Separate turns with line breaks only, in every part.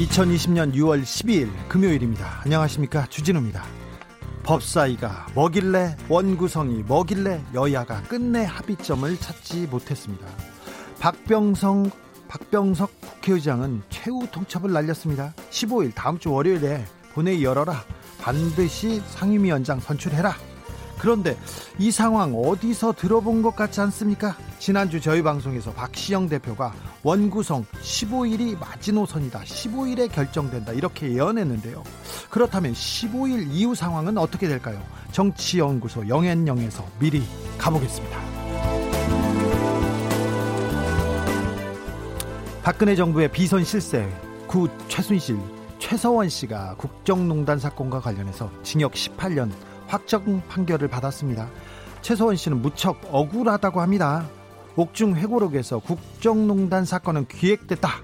2020년 6월 12일 금요일입니다. 안녕하십니까. 주진우입니다. 법사위가 뭐길래 원구성이 뭐길래 여야가 끝내 합의점을 찾지 못했습니다. 박병성 박병석 국회의장은 최후 통첩을 날렸습니다. 15일 다음 주 월요일에 본회의 열어라. 반드시 상임위원장 선출해라. 그런데 이 상황 어디서 들어본 것 같지 않습니까? 지난주 저희 방송에서 박시영 대표가 원구성 15일이 마지노선이다. 15일에 결정된다. 이렇게 예언했는데요. 그렇다면 15일 이후 상황은 어떻게 될까요? 정치연구소 영앤영에서 미리 가보겠습니다. 박근혜 정부의 비선 실세 구 최순실, 최서원 씨가 국정농단 사건과 관련해서 징역 18년 확정 판결을 받았습니다. 최서원 씨는 무척 억울하다고 합니다. 옥중 회고록에서 국정농단 사건은 기획됐다.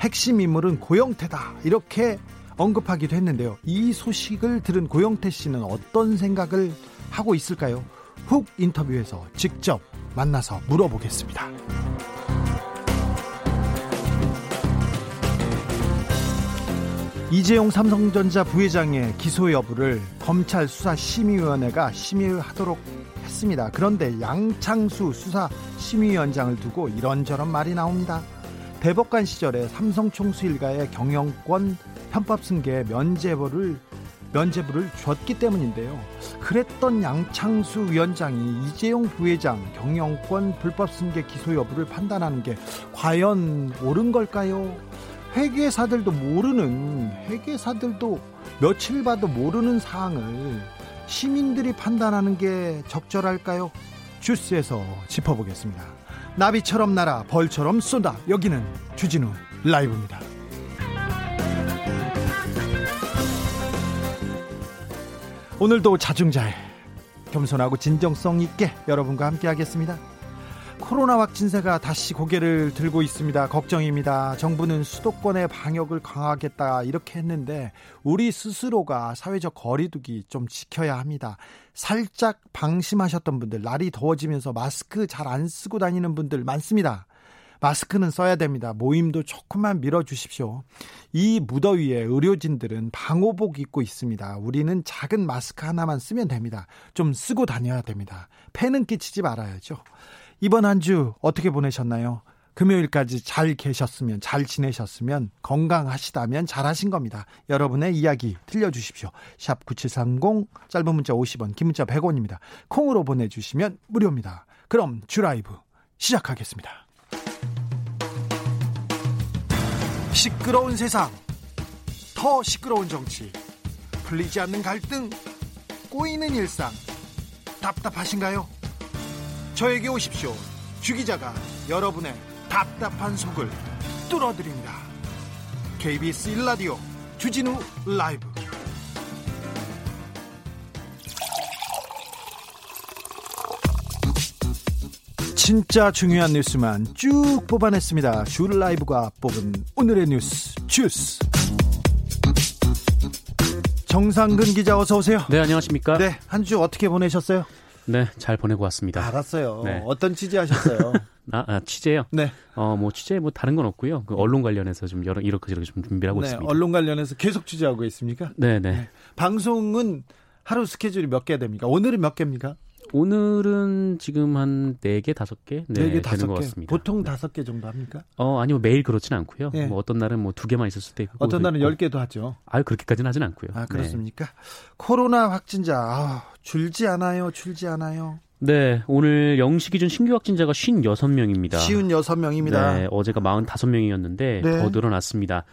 핵심 인물은 고영태다. 이렇게 언급하기도 했는데요. 이 소식을 들은 고영태 씨는 어떤 생각을 하고 있을까요? 훅 인터뷰에서 직접 만나서 물어보겠습니다. 이재용 삼성전자 부회장의 기소 여부를 검찰 수사심의위원회가 심의하도록 했습니다. 그런데 양창수 수사심의위원장을 두고 이런저런 말이 나옵니다. 대법관 시절에 삼성 총수 일가의 경영권 편법 승계 면제부를 면제부를 줬기 때문인데요. 그랬던 양창수 위원장이 이재용 부회장 경영권 불법 승계 기소 여부를 판단하는 게 과연 옳은 걸까요? 회계사들도 모르는 회계사들도 며칠 봐도 모르는 사항을 시민들이 판단하는 게 적절할까요? 주스에서 짚어보겠습니다. 나비처럼 날아 벌처럼 쏜다. 여기는 주진우 라이브입니다. 오늘도 자중자애 겸손하고 진정성 있게 여러분과 함께 하겠습니다. 코로나 확진세가 다시 고개를 들고 있습니다. 걱정입니다. 정부는 수도권의 방역을 강화하겠다 이렇게 했는데 우리 스스로가 사회적 거리두기 좀 지켜야 합니다. 살짝 방심하셨던 분들, 날이 더워지면서 마스크 잘 안 쓰고 다니는 분들 많습니다. 마스크는 써야 됩니다. 모임도 조금만 밀어주십시오. 이 무더위에 의료진들은 방호복 입고 있습니다. 우리는 작은 마스크 하나만 쓰면 됩니다. 좀 쓰고 다녀야 됩니다. 폐는 끼치지 말아야죠. 이번 한 주 어떻게 보내셨나요? 금요일까지 잘 계셨으면, 잘 지내셨으면, 건강하시다면 잘하신 겁니다. 여러분의 이야기 들려주십시오. 샵 9730, 짧은 문자 50원, 긴 문자 100원입니다. 콩으로 보내주시면 무료입니다. 그럼 주라이브 시작하겠습니다. 시끄러운 세상, 더 시끄러운 정치, 풀리지 않는 갈등, 꼬이는 일상, 답답하신가요? 저에게 오십시오. 주 기자가 여러분의 답답한 속을 뚫어드립니다. KBS 1라디오 주진우 라이브 진짜 중요한 뉴스만 쭉 뽑아냈습니다. 주 라이브가 뽑은 오늘의 뉴스 주스 정상근 기자 어서 오세요.
네 안녕하십니까.
네한 주 어떻게 보내셨어요?
네, 잘 보내고 왔습니다.
알았어요. 네. 어떤 취재 하셨어요?
아, 아, 취재요?
네.
어, 뭐 취재 뭐 다른 건 없고요. 그 언론 관련해서 좀 여러 이렇게 저렇게 좀 준비를 하고
네,
있습니다.
언론 관련해서 계속 취재하고 있습니까?
네, 네. 네.
방송은 하루 스케줄이 몇 개 됩니까? 오늘은 몇 개입니까?
오늘은 지금 한 4개, 5개? 네, 4개, 5개. 것 같습니다.
보통 네. 5개 정도 합니까?
어, 아니요. 매일 그렇진 않고요. 네. 뭐 어떤 날은 뭐 2개만 있을 수도 있고.
어떤 날은 있고. 10개도 하죠.
아, 그렇게까지는 하진 않고요.
아, 그렇습니까? 네. 코로나 확진자 아, 줄지 않아요. 줄지 않아요.
네, 오늘 0시 기준 신규 확진자가 56명입니다.
56명입니다.
네, 어제가 45명이었는데 네. 더 늘어났습니다.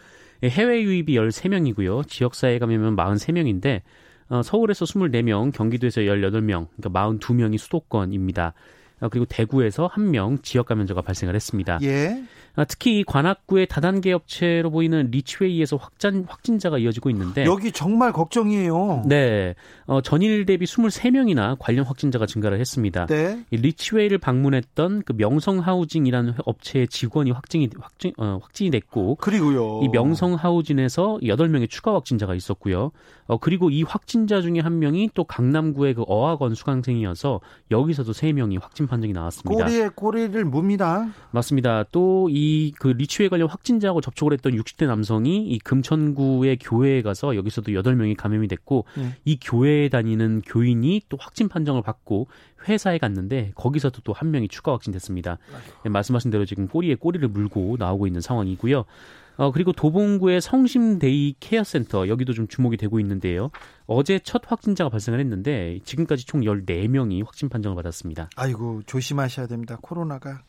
해외 유입이 13명이고요. 지역사회 감염은 43명인데 어, 서울에서 24명, 경기도에서 18명, 그러니까 42명이 수도권입니다. 어, 그리고 대구에서 한 명 지역 감염자가 발생을 했습니다.
예.
아, 특히 관악구의 다단계 업체로 보이는 리치웨이에서 확진 확진자가 이어지고 있는데
여기 정말 걱정이에요.
네, 어, 전일 대비 23명이나 관련 확진자가 증가를 했습니다.
네.
이 리치웨이를 방문했던 그 명성 하우징이라는 업체의 직원이 확진이 확진 어, 확진이 됐고
그리고요.
이 명성 하우징에서 8명의 추가 확진자가 있었고요. 어, 그리고 이 확진자 중에 한 명이 또 강남구의 그 어학원 수강생이어서 여기서도 3명이 확진 판정이 나왔습니다.
꼬리에 꼬리를 묻니다.
맞습니다. 또이 그 리치웨이 관련 확진자하고 접촉을 했던 60대 남성이 이 금천구의 교회에 가서 여기서도 8명이 감염이 됐고 네. 이 교회에 다니는 교인이 또 확진 판정을 받고 회사에 갔는데 거기서도 또 한 명이 추가 확진됐습니다. 네, 말씀하신 대로 지금 꼬리에 꼬리를 물고 나오고 있는 상황이고요. 어, 그리고 도봉구의 성심데이 케어센터 여기도 좀 주목이 되고 있는데요. 어제 첫 확진자가 발생을 했는데 지금까지 총 14명이 확진 판정을 받았습니다.
아이고 조심하셔야 됩니다. 코로나가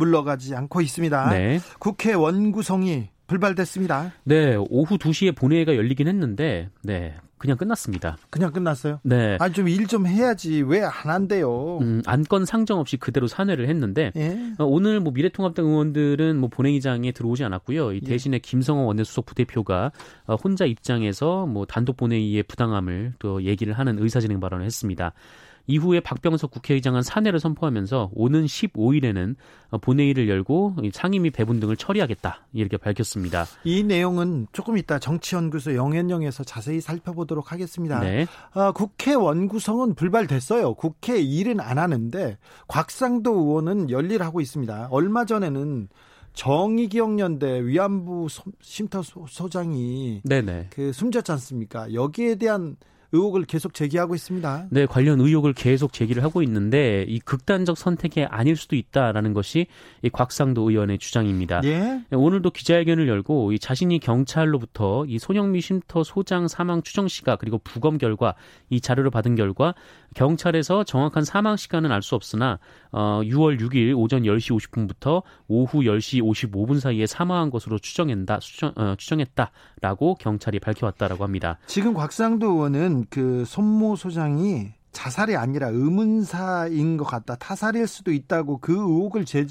물러가지 않고 있습니다. 네. 국회 원구성이 불발됐습니다.
네, 오후 2시에 본회의가 열리긴 했는데, 네, 그냥 끝났습니다.
그냥 끝났어요?
네.
아니, 좀 일 좀 해야지. 왜 안 한대요?
음, 안건 상정 없이 그대로 산회를 했는데, 예? 어, 오늘 뭐 미래통합당 의원들은 뭐 본회의장에 들어오지 않았고요. 이 예. 대신에 예. 김성호 원내수석 부대표가 어, 혼자 입장에서 뭐 단독 본회의의 부당함을 또 얘기를 하는 의사진행 발언을 했습니다. 이후에 박병석 국회의장은 사내를 선포하면서 오는 15일에는 본회의를 열고 상임위 배분 등을 처리하겠다 이렇게 밝혔습니다.
이 내용은 조금 이따 정치연구소 영현영에서 자세히 살펴보도록 하겠습니다. 네. 아, 국회 원구성은 불발됐어요. 국회 일은 안 하는데 곽상도 의원은 열일하고 있습니다. 얼마 전에는 정의기억연대 위안부 쉼터소장이 네네. 그 숨졌지 않습니까? 여기에 대한 의혹을 계속 제기하고 있습니다.
네, 관련 의혹을 계속 제기를 하고 있는데 이 극단적 선택이 아닐 수도 있다라는 것이 이 곽상도 의원의 주장입니다. 예? 오늘도 기자회견을 열고 이 자신이 경찰로부터 이 손영미 쉼터 소장 사망 추정 시각 그리고 부검 결과 이 자료를 받은 결과 경찰에서 정확한 사망 시간은 알 수 없으나 어, 6월 6일 오전 10시 50분부터 오후 10시 55분 사이에 사망한 것으로 추정한다 추정, 어, 추정했다라고 경찰이 밝혀왔다라고 합니다.
지금 곽상도 의원은 그 손모 소장이 자살이 아니라 의문사인 것 같다. 타살일 수도 있다고 그 의혹을 제,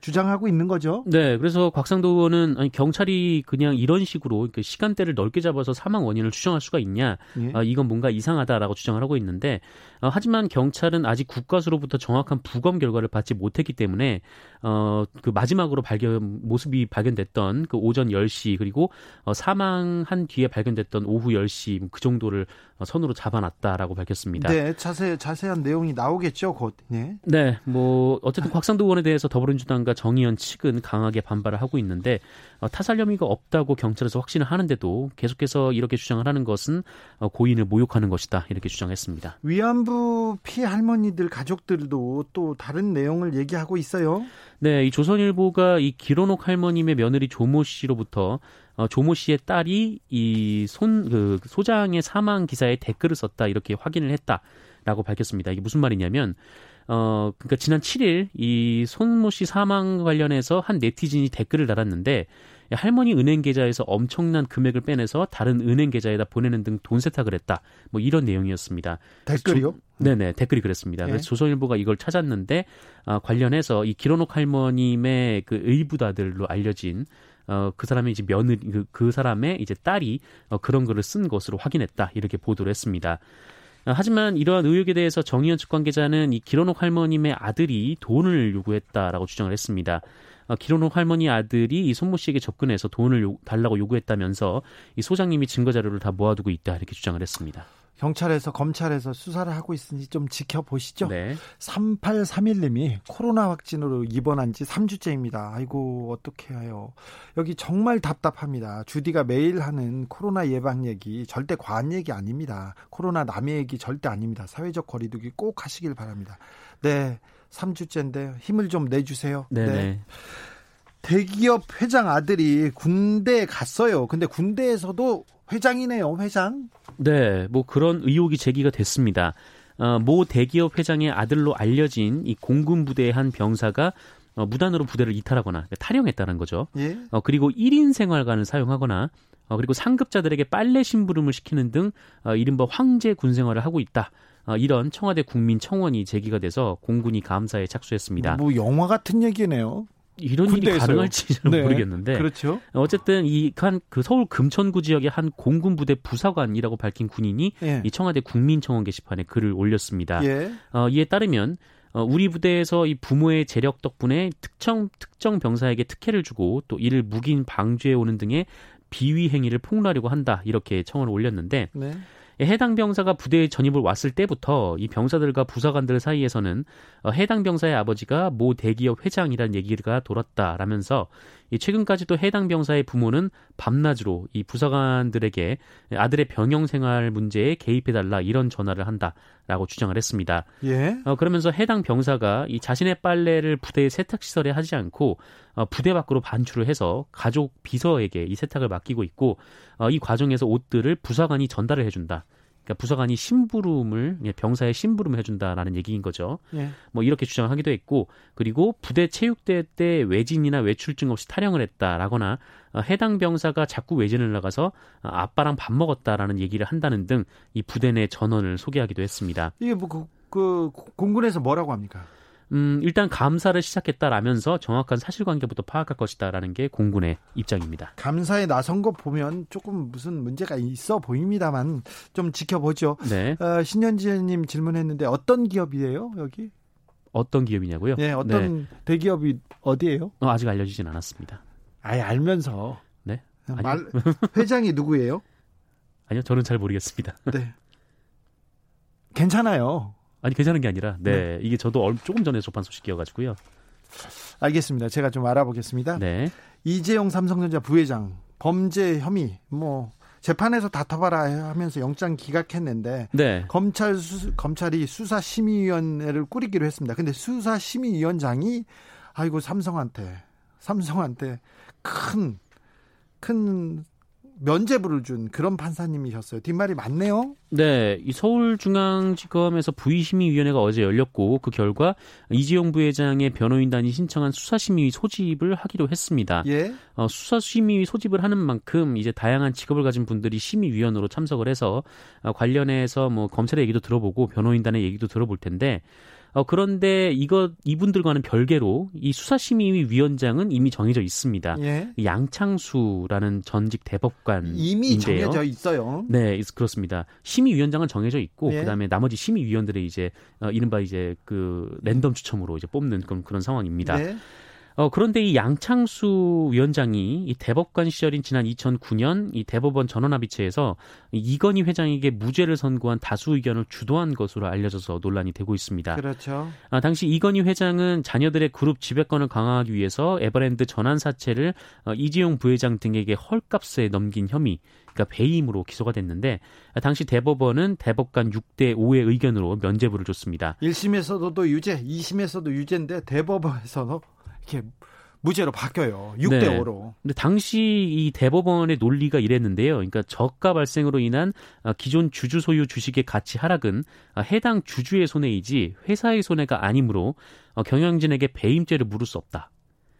주장하고 있는 거죠.
네, 그래서 곽상도 의원은 아니, 경찰이 그냥 이런 식으로 그 시간대를 넓게 잡아서 사망 원인을 추정할 수가 있냐? 예. 아, 이건 뭔가 이상하다라고 주장을 하고 있는데 어, 하지만 경찰은 아직 국가수로부터 정확한 부검 결과를 받지 못했기 때문에 어, 그 마지막으로 발견 모습이 발견됐던 그 오전 10시 그리고 어, 사망한 뒤에 발견됐던 오후 10시 그 정도를 어, 선으로 잡아놨다라고 밝혔습니다.
네, 자세 자세한 내용이 나오겠죠, 곧.
네. 네, 뭐 어쨌든 곽상도 의원에 대해서 더불어민주당과 정의연 측은 강하게 반발을 하고 있는데 어, 타살 혐의가 없다고 경찰에서 확신을 하는데도 계속해서 이렇게 주장을 하는 것은 어, 고인을 모욕하는 것이다 이렇게 주장했습니다.
위안부 피해 할머니들 가족들도 또 다른 내용을 얘기하고 있어요.
네, 이 조선일보가 이 기로녹 할머님의 며느리 조모 씨로부터 어, 조모 씨의 딸이 이 손 그 소장의 사망 기사에 댓글을 썼다 이렇게 확인을 했다라고 밝혔습니다. 이게 무슨 말이냐면 어 그러니까 지난 7일 이 손모 씨 사망 관련해서 한 네티즌이 댓글을 달았는데 할머니 은행 계좌에서 엄청난 금액을 빼내서 다른 은행 계좌에다 보내는 등 돈 세탁을 했다. 뭐 이런 내용이었습니다.
댓글이요? 조,
네네 댓글이 그랬습니다. 네. 그래서 조선일보가 이걸 찾았는데 어, 관련해서 이 기로녹 할머님의 그 의부다들로 알려진 어, 그 사람의 이제 며느리, 그, 그 사람의 이제 딸이 어, 그런 글을 쓴 것으로 확인했다. 이렇게 보도를 했습니다. 어, 하지만 이러한 의혹에 대해서 정의연 측 관계자는 이 기로녹 할머님의 아들이 돈을 요구했다라고 주장을 했습니다. 어, 기로녹 할머니 아들이 이 손모 씨에게 접근해서 돈을 요, 달라고 요구했다면서 이 소장님이 증거 자료를 다 모아두고 있다 이렇게 주장을 했습니다.
경찰에서 검찰에서 수사를 하고 있으니 좀 지켜보시죠. 네. 3831님이 코로나 확진으로 입원한 지 3주째입니다. 아이고 어떻게 해요. 여기 정말 답답합니다. 주디가 매일 하는 코로나 예방 얘기 절대 과한 얘기 아닙니다. 코로나 남의 얘기 절대 아닙니다. 사회적 거리두기 꼭 하시길 바랍니다. 네. 3주째인데 힘을 좀 내주세요. 네네. 네. 대기업 회장 아들이 군대에 갔어요. 근데 군대에서도 회장이네요, 회장.
네, 뭐 그런 의혹이 제기가 됐습니다. 어, 모 대기업 회장의 아들로 알려진 이 공군 부대의 한 병사가 어, 무단으로 부대를 이탈하거나 그러니까 탈영했다는 거죠. 예? 어, 그리고 1인 생활관을 사용하거나 어, 그리고 상급자들에게 빨래 심부름을 시키는 등 어, 이른바 황제 군 생활을 하고 있다. 어, 이런 청와대 국민청원이 제기가 돼서 공군이 감사에 착수했습니다.
뭐 영화 같은 얘기네요.
이런 군대에서요. 일이 가능할지 잘 네. 모르겠는데
그렇죠.
어쨌든 이 한 그 서울 금천구 지역의 한 공군 부대 부사관이라고 밝힌 군인이 예. 이 청와대 국민청원 게시판에 글을 올렸습니다. 예. 어, 이에 따르면 어, 우리 부대에서 이 부모의 재력 덕분에 특정 특정 병사에게 특혜를 주고 또 이를 묵인 방조해 오는 등의 비위 행위를 폭로하려고 한다 이렇게 청원을 올렸는데 네. 해당 병사가 부대에 전입을 왔을 때부터 이 병사들과 부사관들 사이에서는 어, 해당 병사의 아버지가 모 대기업 회장이라는 얘기가 돌았다라면서 최근까지도 해당 병사의 부모는 밤낮으로 이 부사관들에게 아들의 병영 생활 문제에 개입해달라 이런 전화를 한다라고 주장을 했습니다. 예. 어, 그러면서 해당 병사가 이 자신의 빨래를 부대의 세탁 시설에 하지 않고 어, 부대 밖으로 반출을 해서 가족 비서에게 이 세탁을 맡기고 있고 어, 이 과정에서 옷들을 부사관이 전달을 해준다. 그러니까 부사관이 심부름을 예, 병사의 심부름을 해준다라는 얘기인 거죠. 예. 뭐 이렇게 주장하기도 했고 그리고 부대 체육대회 때 외진이나 외출증 없이 탈영을 했다라거나 어, 해당 병사가 자꾸 외진을 나가서 어, 아빠랑 밥 먹었다라는 얘기를 한다는 등 이 부대 내 전원을 소개하기도 했습니다.
이게 뭐 그, 그 공군에서 뭐라고 합니까?
음, 일단 감사를 시작했다라면서 정확한 사실관계부터 파악할 것이다라는 게 공군의 입장입니다.
감사에 나선 거 보면 조금 무슨 문제가 있어 보입니다만 좀 지켜보죠. 네. 어, 신현지님 질문했는데 어떤 기업이에요 여기?
어떤 기업이냐고요?
네, 어떤 네. 대기업이 어디예요?
어, 아직 알려지진 않았습니다.
아예 알면서. 네. 말, 회장이 누구예요?
아니요, 저는 잘 모르겠습니다.
네. 괜찮아요.
아니 괜찮은 게 아니라 네, 네. 이게 저도 조금 전에 접한 소식이어가지고요.
알겠습니다. 제가 좀 알아보겠습니다. 네. 이재용 삼성전자 부회장 범죄 혐의 뭐 재판에서 다퉈봐라 하면서 영장 기각했는데 네. 검찰 수, 검찰이 수사심의위원회를 꾸리기로 했습니다. 근데 수사심의위원장이 아이고 삼성한테 삼성한테 큰큰 면죄부를 준 그런 판사님이셨어요. 뒷말이 맞네요.
네, 이 서울중앙지검에서 부의심의위원회가 어제 열렸고 그 결과 이재용 부회장의 변호인단이 신청한 수사심의 소집을 하기로 했습니다. 예. 어, 수사심의 소집을 하는 만큼 이제 다양한 직업을 가진 분들이 심의위원으로 참석을 해서 어, 관련해서 뭐 검찰의 얘기도 들어보고 변호인단의 얘기도 들어볼 텐데 어, 그런데 이거 이분들과는 별개로 이 수사심의위 위원장은 이미 정해져 있습니다. 예. 양창수라는 전직 대법관인데요.
이미 정해져 있어요.
네, 그렇습니다. 심의위원장은 정해져 있고 예. 그다음에 나머지 심의위원들의 이제 어, 이른바 이제 그 랜덤 추첨으로 이제 뽑는 그런 그런 상황입니다. 네. 어, 그런데 이 양창수 위원장이 이 대법관 시절인 지난 2009년 이 대법원 전원합의체에서 이건희 회장에게 무죄를 선고한 다수 의견을 주도한 것으로 알려져서 논란이 되고 있습니다.
그렇죠.
아, 당시 이건희 회장은 자녀들의 그룹 지배권을 강화하기 위해서 에버랜드 전환 사채를 어, 이지용 부회장 등에게 헐값에 넘긴 혐의 그러니까 배임으로 기소가 됐는데 당시 대법원은 대법관 6대 5의 의견으로 면죄부를 줬습니다.
1심에서도 유죄, 2심에서도 유죄인데 대법원에서는 이렇게 무죄로 바뀌어요. 6대 네. 5로.
근데 당시 이 대법원의 논리가 이랬는데요. 그러니까 저가 발생으로 인한 아, 기존 주주 소유 주식의 가치 하락은 아, 해당 주주의 손해이지 회사의 손해가 아니므로 어, 경영진에게 배임죄를 물을 수 없다.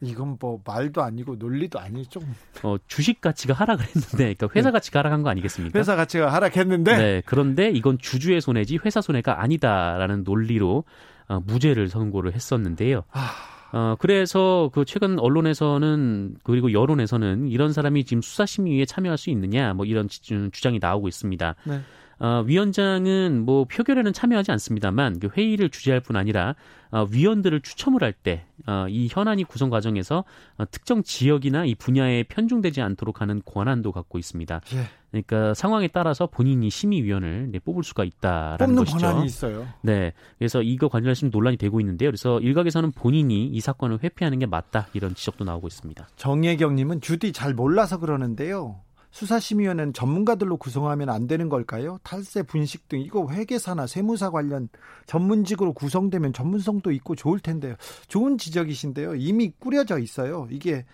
이건 뭐 말도 아니고 논리도 아니죠.
어, 주식 가치가 하락을 했는데, 그러니까 회사 네. 가치가 하락한 거 아니겠습니까?
회사 가치가 하락했는데. 네.
그런데 이건 주주의 손해지 회사 손해가 아니다라는 논리로 어, 무죄를 선고를 했었는데요. 아... 어, 그래서 그 최근 언론에서는 그리고 여론에서는 이런 사람이 지금 수사심의에 참여할 수 있느냐 뭐 이런 주장이 나오고 있습니다. 네. 어, 위원장은 뭐 표결에는 참여하지 않습니다만 그 회의를 주재할 뿐 아니라 어, 위원들을 추첨을 할 때이 어, 현안이 구성 과정에서 어, 특정 지역이나 이 분야에 편중되지 않도록 하는 권한도 갖고 있습니다. 예. 그러니까 상황에 따라서 본인이 심의위원을 네, 뽑을 수가 있다라는
뽑는
것이죠.
권한이 있어요.
네, 그래서 이거 관련해서 논란이 되고 있는데요. 그래서 일각에서는 본인이 이 사건을 회피하는 게 맞다 이런 지적도 나오고 있습니다.
정혜경님은 주디 잘 몰라서 그러는데요. 수사심의위원회는 전문가들로 구성하면 안 되는 걸까요? 탈세, 분식 등 이거 회계사나 세무사 관련 전문직으로 구성되면 전문성도 있고 좋을 텐데요. 좋은 지적이신데요. 이미 꾸려져 있어요. 이게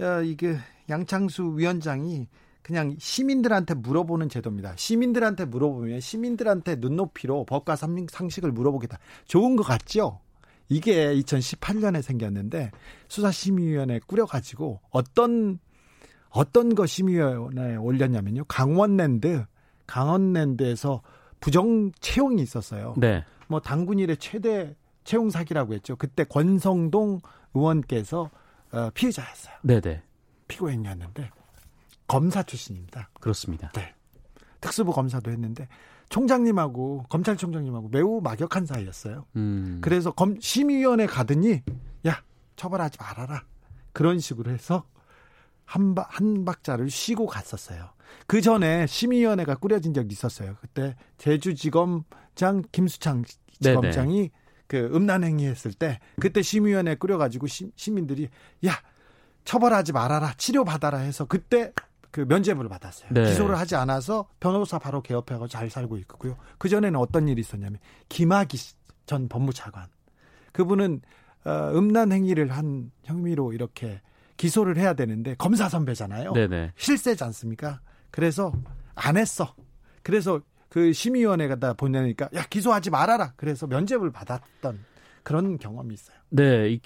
어, 이게 양창수 위원장이 그냥 시민들한테 물어보는 제도입니다. 시민들한테 물어보면 시민들한테 눈높이로 법과 상식을 물어보겠다. 좋은 것 같죠? 이게 2018년에 생겼는데 수사심의위원회 꾸려가지고 어떤 어떤 거 심의위원회에 올렸냐면요. 강원랜드, 강원랜드에서 부정 채용이 있었어요.
네.
뭐 당군 일의 최대 채용 사기라고 했죠. 그때 권성동 의원께서 어, 피해자였어요.
네네.
피고인이었는데 검사 출신입니다.
그렇습니다.
네. 특수부 검사도 했는데 총장님하고 검찰총장님하고 매우 막역한 사이였어요.
음.
그래서 검 심의위원회 가더니 야 처벌하지 말아라 그런 식으로 해서 한, 바, 한 박자를 쉬고 갔었어요. 그 전에 심의위원회가 꾸려진 적이 있었어요. 그때 제주지검장 김수창 지검장이 네네. 그 음란행위 했을 때 그때 심의위원회 꾸려가지고 시, 시민들이 야 처벌하지 말아라 치료받아라 해서 그때 그 면죄부를 받았어요. 네. 기소를 하지 않아서 변호사 바로 개업해가지고 잘 살고 있고요. 그 전에는 어떤 일이 있었냐면 김학의 전 법무차관 그분은 어, 음란 행위를 한 혐의로 이렇게 기소를 해야 되는데 검사 선배잖아요. 네네. 실세지 않습니까? 그래서 안 했어. 그래서 그 심의위원회 가 다 보내니까 야 기소하지 말아라. 그래서 면죄부를 받았던 그런 경험이 있어요.
네, 이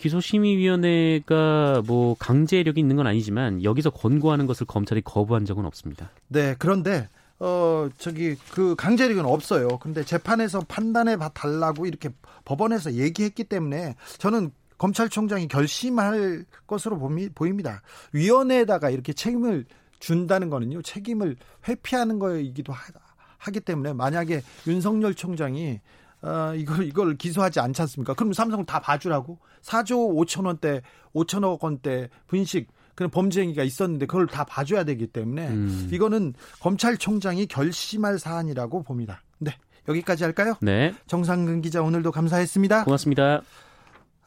기소심의위원회가 뭐 강제력이 있는 건 아니지만 여기서 권고하는 것을 검찰이 거부한 적은 없습니다.
네, 그런데 어 저기 그 강제력은 없어요. 근데 재판에서 판단해 달라고 이렇게 법원에서 얘기했기 때문에 저는 검찰총장이 결심할 것으로 보입니다. 위원회에다가 이렇게 책임을 준다는 거는요, 책임을 회피하는 거이기도 하, 기 때문에 만약에 윤석열 총장이 어, 이걸 이걸 기소하지 않지 않습니까? 그럼 삼성 다 봐주라고 4조 5천 원대 5천억 원대 분식 그런 범죄 행위가 있었는데 그걸 다 봐줘야 되기 때문에 음. 이거는 검찰총장이 결심할 사안이라고 봅니다. 네 여기까지 할까요?
네.
정상근 기자 오늘도 감사했습니다.
고맙습니다.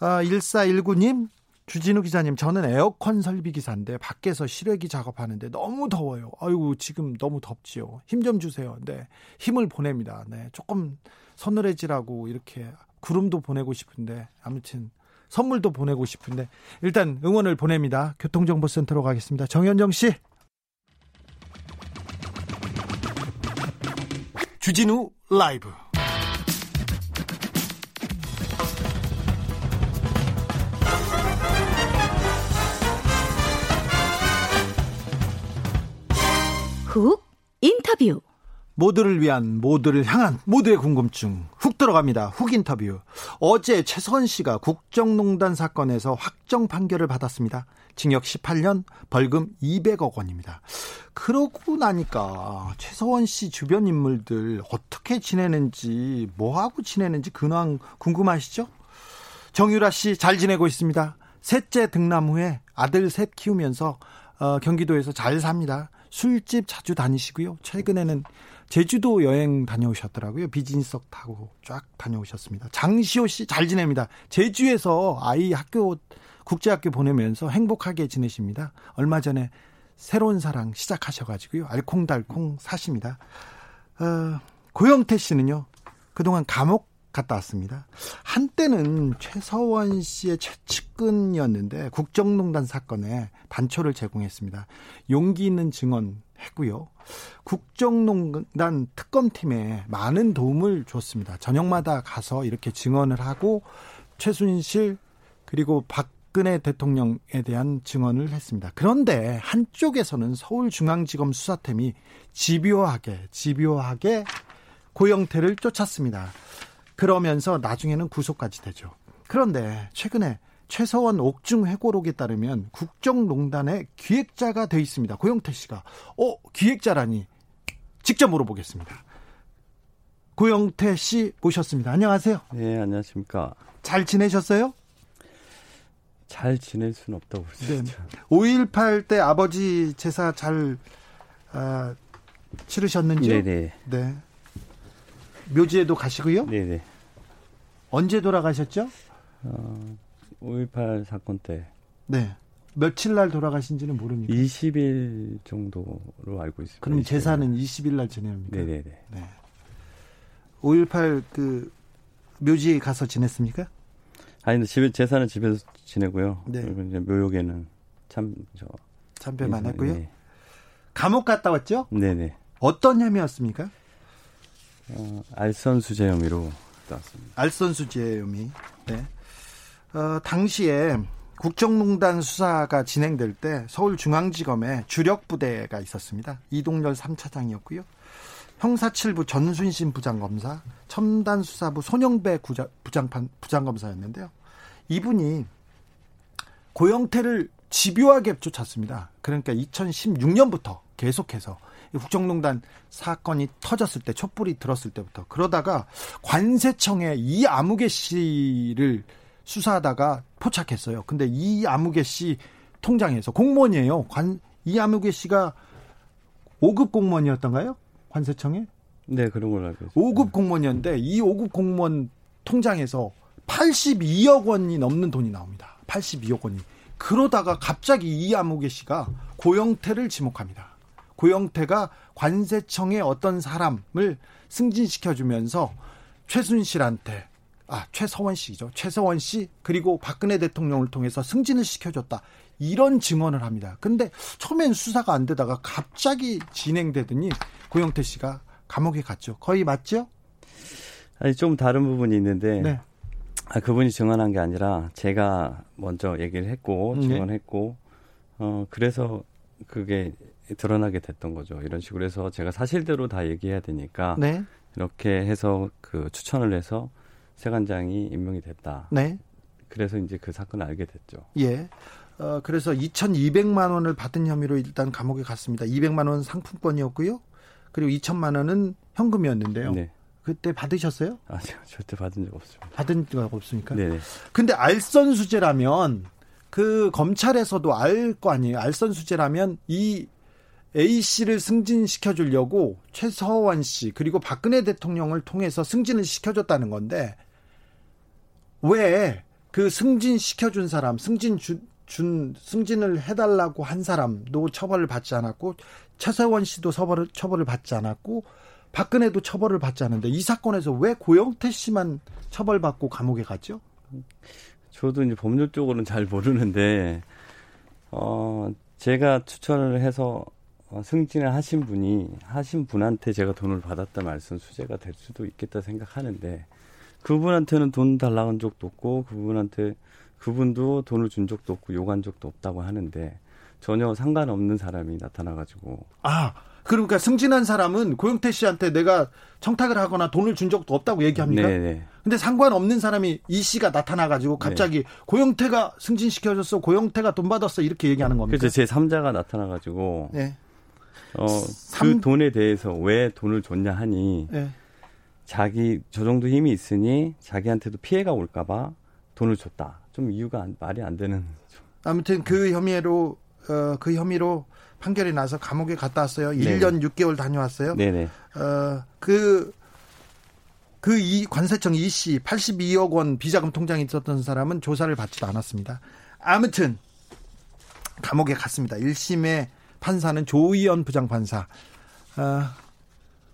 아, 1419님, 주진우 기자님, 저는 에어컨 설비 기사인데 밖에서 실외기 작업하는데 너무 더워요. 아이고, 지금 너무 덥지요. 힘 좀 주세요. 네. 힘을 보냅니다. 네. 조금 서늘해지라고 이렇게 구름도 보내고 싶은데 아무튼 선물도 보내고 싶은데 일단 응원을 보냅니다. 교통정보센터로 가겠습니다. 정현정 씨. 주진우 라이브
훅 인터뷰
모두를 위한 모두를 향한 모두의 궁금증 훅 들어갑니다. 훅 인터뷰. 어제 최선 씨가 국정농단 사건에서 확정 판결을 받았습니다. 징역 18년, 벌금 200억 원입니다. 그러고 나니까 최서원 씨 주변 인물들 어떻게 지내는지 뭐하고 지내는지 근황 궁금하시죠? 정유라 씨 잘 지내고 있습니다. 셋째 등남 후에 아들 셋 키우면서 어, 경기도에서 잘 삽니다. 술집 자주 다니시고요. 최근에는 제주도 여행 다녀오셨더라고요. 비즈니스석 타고 쫙 다녀오셨습니다. 장시호 씨 잘 지냅니다. 제주에서 아이 학교 국제학교 보내면서 행복하게 지내십니다. 얼마 전에 새로운 사랑 시작하셔가지고요. 알콩달콩 사십니다. 어, 고영태 씨는요. 그동안 감옥 갔다 왔습니다. 한때는 최서원 씨의 최측근이었는데 국정농단 사건에 단초를 제공했습니다. 용기 있는 증언 했고요. 국정농단 특검팀에 많은 도움을 줬습니다. 저녁마다 가서 이렇게 증언을 하고 최순실 그리고 박근혜 대통령에 대한 증언을 했습니다. 그런데 한쪽에서는 서울중앙지검 수사팀이 집요하게 집요하게 고영태를 쫓았습니다. 그러면서 나중에는 구속까지 되죠. 그런데 최근에 최서원 옥중 회고록에 따르면 국정농단의 기획자가 돼 있습니다. 고영태 씨가 어 기획자라니 직접 물어보겠습니다. 고영태 씨 모셨습니다. 안녕하세요.
네, 안녕하십니까.
잘 지내셨어요?
잘 지낼 수는 없다고 그러죠. 네.
5.18 때 아버지 제사 잘 아, 치르셨는지요?
네네.
네. 묘지에도 가시고요.
네네.
언제 돌아가셨죠?
어, 5.18 사건 때.
네. 며칠 날 돌아가신지는 모릅니다.
20일 정도로 알고 있습니다.
그럼 제사는 20일 날 지냅니까?
네네네.
네. 5.18 그 묘지에 가서 지냈습니까?
아니, 집에, 제사는 집에서 지내고요. 네. 그리고 이제 묘역에는 참, 저.
참배만 했고요. 네. 감옥 갔다 왔죠?
네네.
어떤 혐의였습니까?
어, 알선수재 혐의로 나왔습니다.
알선수재 혐의. 네. 어, 당시에 국정농단 수사가 진행될 때 서울중앙지검에 주력 부대가 있었습니다. 이동열 3차장이었고요. 형사칠부 전순신 부장검사, 첨단수사부 손영배 부장판, 부장검사였는데요. 이분이 고영태를 집요하게 쫓았습니다. 그러니까 2016년부터 계속해서 국정농단 사건이 터졌을 때 촛불이 들었을 때부터 그러다가 관세청에 이 아무개 씨를 수사하다가 포착했어요. 근데 이 아무개 씨 통장에서 공무원이에요. 관 이 아무개 씨가 5급 공무원이었던가요? 관세청에?
네, 그런 걸로 알고
있습니다. 5급 공무원이었는데 이 5급 공무원 통장에서 82억 원이 넘는 돈이 나옵니다. 82억 원이. 그러다가 갑자기 이 아무개 씨가 고영태를 지목합니다. 고영태가 관세청의 어떤 사람을 승진시켜주면서 최순실한테 아 최서원 씨죠 최서원 씨 그리고 박근혜 대통령을 통해서 승진을 시켜줬다 이런 증언을 합니다. 근데 처음엔 수사가 안 되다가 갑자기 진행되더니 고영태 씨가 감옥에 갔죠. 거의 맞죠?
아니 좀 다른 부분이 있는데 네. 아, 그분이 증언한 게 아니라 제가 먼저 얘기를 했고 네. 증언했고 네. 어 그래서 그게 드러나게 됐던 거죠. 이런 식으로 해서 제가 사실대로 다 얘기해야 되니까 네. 이렇게 해서 그 추천을 해서 세관장이 임명이 됐다. 네. 그래서 이제 그 사건을 알게 됐죠.
예. 어, 그래서 2,200만 원을 받은 혐의로 일단 감옥에 갔습니다. 200만 원 상품권이었고요. 그리고 2천만 원은 현금이었는데요. 네. 그때 받으셨어요?
아, 제가 절대 받은 적 없습니다.
받은 적 없습니까? 네. 근데 알선 수재라면 그 검찰에서도 알 거 아니에요. 알선 수재라면 이 A 씨를 승진시켜 주려고 최서원 씨 그리고 박근혜 대통령을 통해서 승진을 시켜줬다는 건데 왜 그 승진 시켜 준 사람 승진 주, 준 승진을 해달라고 한 사람도 처벌을 받지 않았고 최서원 씨도 처벌을 처벌을 받지 않았고 박근혜도 처벌을 받지 않는데 이 사건에서 왜 고영태 씨만 처벌받고 감옥에 갔죠?
저도 이제 법률 쪽으로는 잘 모르는데 어 제가 추천을 해서 어, 승진을 하신 분이 하신 분한테 제가 돈을 받았다 말씀 수재가 될 수도 있겠다 생각하는데 그분한테는 돈 달라고 한 적도 없고 그분한테 그분도 돈을 준 적도 없고 요구한 적도 없다고 하는데 전혀 상관없는 사람이 나타나가지고
아 그러니까 승진한 사람은 고영태 씨한테 내가 청탁을 하거나 돈을 준 적도 없다고 얘기합니까? 네네. 근데 상관없는 사람이 이 씨가 나타나가지고 갑자기 네. 고영태가 승진시켜줬어, 고영태가 돈 받았어 이렇게 얘기하는 겁니다.
그래서 제 3자가 나타나가지고 네. 어, 3... 그 돈에 대해서 왜 돈을 줬냐 하니 네. 자기 저 정도 힘이 있으니 자기한테도 피해가 올까봐 돈을 줬다. 좀 이유가 안, 말이 안 되는.
아무튼 그 혐의로 어, 그 혐의로 판결이 나서 감옥에 갔다 왔어요. 네 1년 6개월 다녀왔어요. 네네. 어, 그, 그 이 관세청 이 씨 82억 원 비자금 통장에 있었던 사람은 조사를 받지도 않았습니다. 아무튼 감옥에 갔습니다. 1심의 판사는 조의연 부장판사. 어,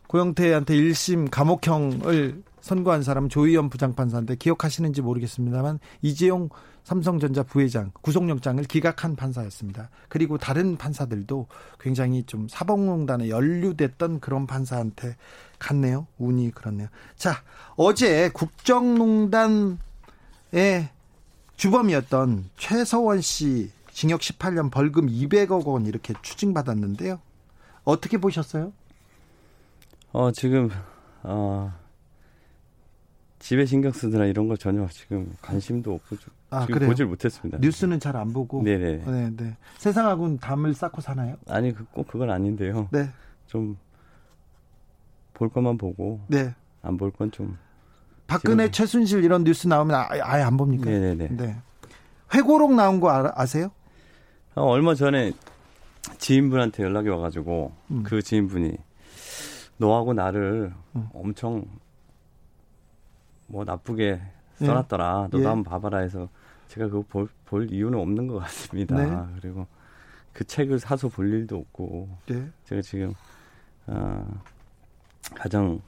고영태한테 1심 감옥형을 선고한 사람은 조의연 부장판사인데 기억하시는지 모르겠습니다만 이재용 삼성전자 부회장 구속영장을 기각한 판사였습니다. 그리고 다른 판사들도 굉장히 좀 사법농단에 연루됐던 그런 판사한테 갔네요. 운이 그렇네요. 자, 어제 국정농단의 주범이었던 최서원 씨 징역 18년 벌금 200억 원 이렇게 추징받았는데요. 어떻게 보셨어요?
어, 지금 어 집에 신경 쓰느라 이런 거 전혀 지금 관심도 없고 아, 지금 그래요? 보질 못했습니다.
뉴스는 잘 안 보고. 네네. 네, 네. 세상하고는 담을 쌓고 사나요?
아니 그, 꼭 그건 아닌데요. 네. 좀 볼 것만 보고. 네. 안 볼 건 좀.
박근혜, 지금... 최순실 이런 뉴스 나오면 아, 아예 안 봅니까? 네네네. 네. 회고록 나온 거 아, 아세요?
어, 얼마 전에 지인분한테 연락이 와가지고 음. 그 지인분이 너하고 나를 음. 엄청 뭐 나쁘게 예. 써놨더라. 너도 예. 한번 봐봐라 해서 제가 그거 볼, 볼 이유는 없는 것 같습니다. 네. 그리고 그 책을 사서 볼 일도 없고 네. 제가 지금 어, 가정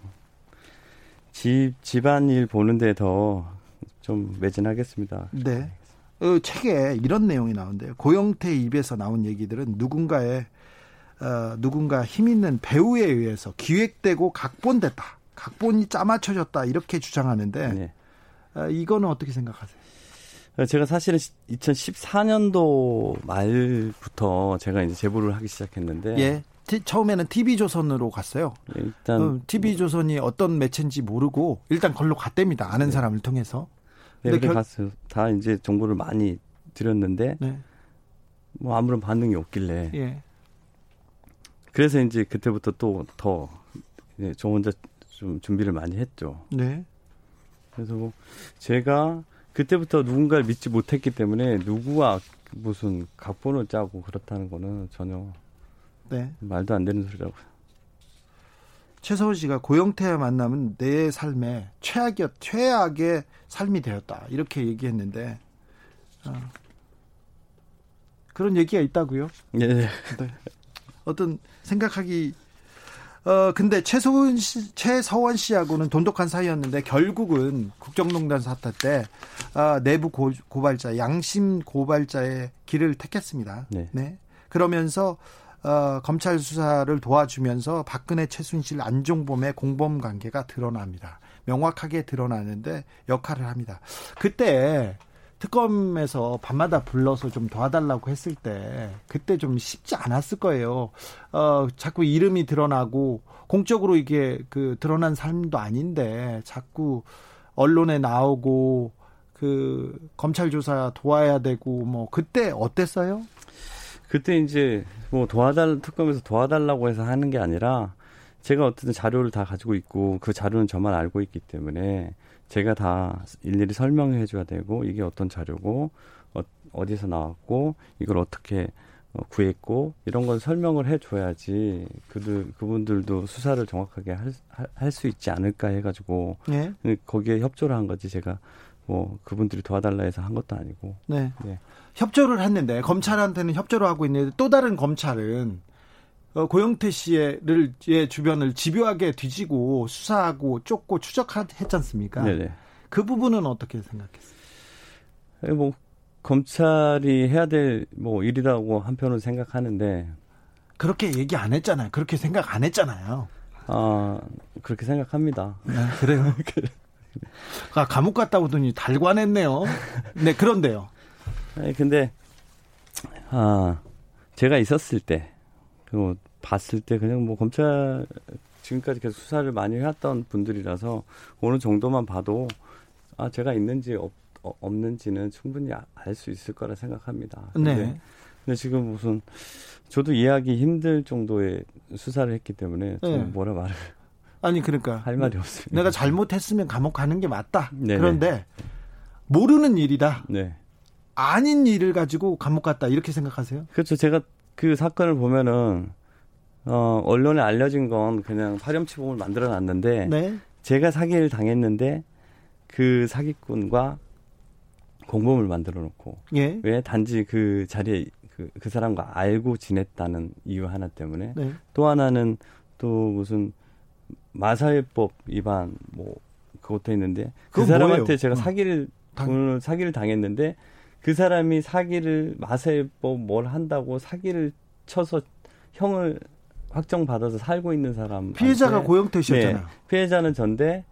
집 집안일 보는데 더 좀 매진하겠습니다.
네. 어, 책에 이런 내용이 나온대요. 고영태 입에서 나온 얘기들은 누군가의 어, 누군가 힘 있는 배우에 의해서 기획되고 각본됐다. 각본이 짜맞춰졌다 이렇게 주장하는데 네. 아, 이거는 어떻게 생각하세요?
제가 사실은 2014년도 말부터 제가 이제 제보를 하기 시작했는데 예.
처음에는 TV조선으로 갔어요. 네, 일단 어, TV조선이 어떤 매체인지 모르고 일단 걸로 갔답니다. 아는 네. 사람을 통해서.
네, 근데 결... 갔어요. 다 이제 정보를 많이 드렸는데 네. 뭐 아무런 반응이 없길래. 예. 그래서 이제 그때부터 또 더 저 혼자 좀 준비를 많이 했죠. 네. 그래서 뭐 제가 그때부터 누군가를 믿지 못했기 때문에 누구와 무슨 각본을 짜고 그렇다는 거는 전혀 네. 말도 안 되는 소리라고요.
최서원 씨가 고영태와 만나면 내 삶의 최악이었 최악의 삶이 되었다 이렇게 얘기했는데 어, 그런 얘기가 있다고요? 네. 네. 어떤 생각하기 어 근데 최소은 씨, 최서원 씨하고는 돈독한 사이였는데 결국은 국정농단 사태 때 어, 내부 고, 고발자 양심 고발자의 길을 택했습니다. 네. 네. 그러면서 어, 검찰 수사를 도와주면서 박근혜 최순실 안종범의 공범 관계가 드러납니다. 명확하게 드러나는데 역할을 합니다. 그때 특검에서 밤마다 불러서 좀 도와달라고 했을 때 그때 좀 쉽지 않았을 거예요. 어, 자꾸 이름이 드러나고 공적으로 이게 그 드러난 삶도 아닌데 자꾸 언론에 나오고 그 검찰 조사 도와야 되고 뭐 그때 어땠어요?
그때 이제 뭐 도와달 특검에서 도와달라고 해서 하는 게 아니라 제가 어쨌든 자료를 다 가지고 있고 그 자료는 저만 알고 있기 때문에 제가 다 일일이 설명해 줘야 되고 이게 어떤 자료고 어, 어디서 나왔고 이걸 어떻게 어, 구했고 이런 걸 설명을 해 줘야지 그들 그분들도 수사를 정확하게 할 수 있지 않을까 해 가지고 네. 거기에 협조를 한 거지 제가 뭐 그분들이 도와달라 해서 한 것도 아니고 네.
네. 협조를 했는데 검찰한테는 협조를 하고 있는데 또 다른 검찰은 어, 고영태 씨를 의 주변을 집요하게 뒤지고 수사하고 쫓고 추적했지 않습니까? 네네. 그 부분은 어떻게 생각했어요?
뭐 검찰이 해야 될 뭐 일이라고 한편으로 생각하는데
그렇게 얘기 안 했잖아요. 그렇게 생각 안 했잖아요.
아 그렇게 생각합니다.
네, 그래요. 아, 감옥 갔다 오더니 달관했네요. 네 그런데요.
아니 근데 아 제가 있었을 때그 봤을 때 그냥 뭐 검찰 지금까지 계속 수사를 많이 해왔던 분들이라서 어느 정도만 봐도 아 제가 있는지 없, 어, 없는지는 충분히 알 수 있을 거라 생각합니다. 근데, 네. 근데 지금 무슨 저도 이해하기 힘들 정도의 수사를 했기 때문에 네. 뭐라 말을
아니 그러니까
할 말이 없습니다.
내가 잘못했으면 감옥 가는 게 맞다. 네네. 그런데 모르는 일이다. 네. 아닌 일을 가지고 감옥 갔다 이렇게 생각하세요?
그렇죠. 제가 그 사건을 보면은 어, 언론에 알려진 건 그냥 파렴치범을 만들어 놨는데 네. 제가 사기를 당했는데 그 사기꾼과 공범을 만들어 놓고 예. 왜 단지 그 자리에 그, 그 사람과 알고 지냈다는 이유 하나 때문에 네. 또 하나는 또 무슨 마사회법 위반 뭐 그것도 있는데 그 사람한테 뭐예요? 제가 어. 사기를 돈을 사기를 당했는데 그 사람이 사기를 마세법 뭘 한다고 사기를 쳐서 형을 확정받아서 살고 있는 사람
피해자가 고영태 씨였잖아요. 네,
피해자는 전데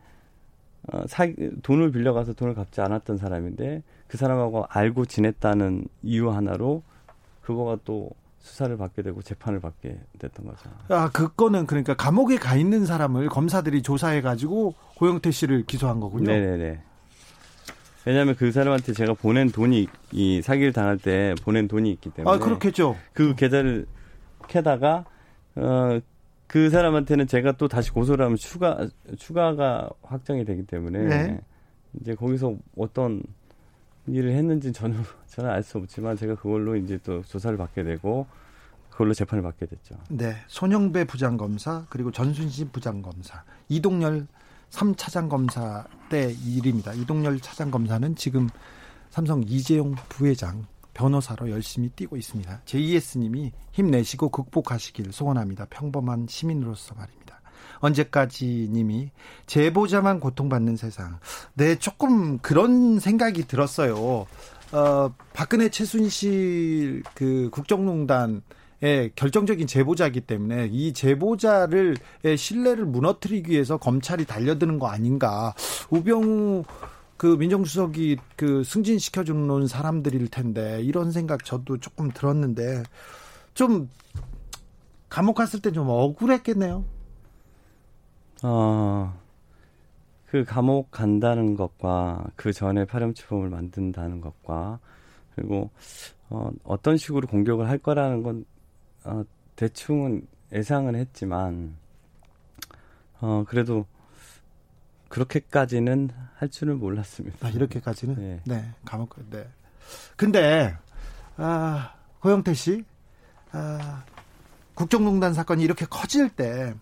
어, 사 돈을 빌려가서 돈을 갚지 않았던 사람인데 그 사람하고 알고 지냈다는 이유 하나로 그거가 또 수사를 받게 되고 재판을 받게 됐던 거죠.
아, 그 건은 그러니까 감옥에 가 있는 사람을 검사들이 조사해 가지고 고영태 씨를 기소한 거군요.
네 네 네. 왜냐하면 그 사람한테 제가 보낸 돈이 이 사기를 당할 때 보낸 돈이 있기 때문에
아 그렇겠죠.
그 계좌를 캐다가 어. 그 사람한테는 제가 또 다시 고소를 하면 추가 추가가 확정이 되기 때문에 네. 이제 거기서 어떤 일을 했는지 저는 저는 알 수 없지만 제가 그걸로 이제 또 조사를 받게 되고 그걸로 재판을 받게 됐죠.
네, 손영배 부장검사 그리고 전순신 부장검사 이동열 3차장 검사 때 일입니다. 이동열 차장 검사는 지금 삼성 이재용 부회장 변호사로 열심히 뛰고 있습니다. JS님이 힘내시고 극복하시길 소원합니다. 평범한 시민으로서 말입니다. 언제까지 님이 제보자만 고통받는 세상. 네, 조금 그런 생각이 들었어요. 어, 박근혜 최순실 그 국정농단 의 결정적인 제보자이기 때문에 이 제보자를 신뢰를 무너뜨리기 위해서 검찰이 달려드는 거 아닌가. 우병우 그 민정수석이 그 승진시켜주는 사람들일 텐데 이런 생각 저도 조금 들었는데 좀 감옥 갔을 때 좀 억울했겠네요.
어, 그 감옥 간다는 것과 그 전에 파렴치범을 만든다는 것과 그리고 어, 어떤 식으로 공격을 할 거라는 건 어, 대충은 예상은 했지만 어, 그래도 그렇게까지는 할 줄은 몰랐습니다.
아, 이렇게까지는? 네. 네. 감옥, 네. 근데, 아, 고영태 씨, 아, 국정농단 사건이 이렇게 커질 때,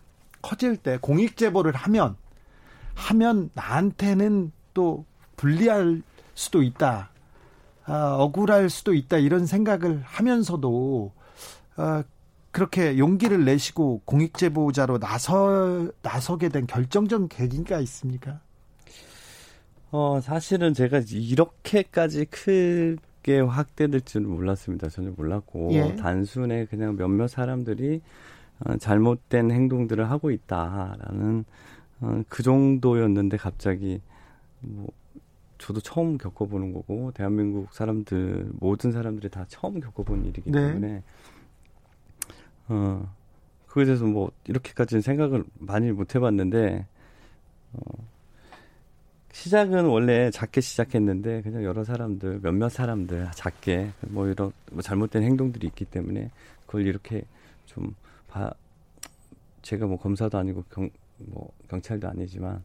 커질 때 공익 제보를 하면, 하면 나한테는 또 불리할 수도 있다. 아, 억울할 수도 있다. 이런 생각을 하면서도, 아, 그렇게 용기를 내시고 공익 제보자로 나서 나서게 된 결정적 계기가 있습니까?
어 사실은 제가 이렇게까지 크게 확대될 줄은 몰랐습니다. 전혀 몰랐고 예. 단순히 그냥 몇몇 사람들이 어, 잘못된 행동들을 하고 있다라는 어, 그 정도였는데 갑자기 뭐 저도 처음 겪어보는 거고 대한민국 사람들 모든 사람들이 다 처음 겪어본 일이기 네. 때문에 어, 그에 대해서 뭐, 이렇게까지는 생각을 많이 못 해봤는데, 어, 시작은 원래 작게 시작했는데, 그냥 여러 사람들, 몇몇 사람들, 작게, 뭐 이런, 뭐 잘못된 행동들이 있기 때문에, 그걸 이렇게 좀 봐, 제가 뭐 검사도 아니고 경, 뭐 경찰도 아니지만,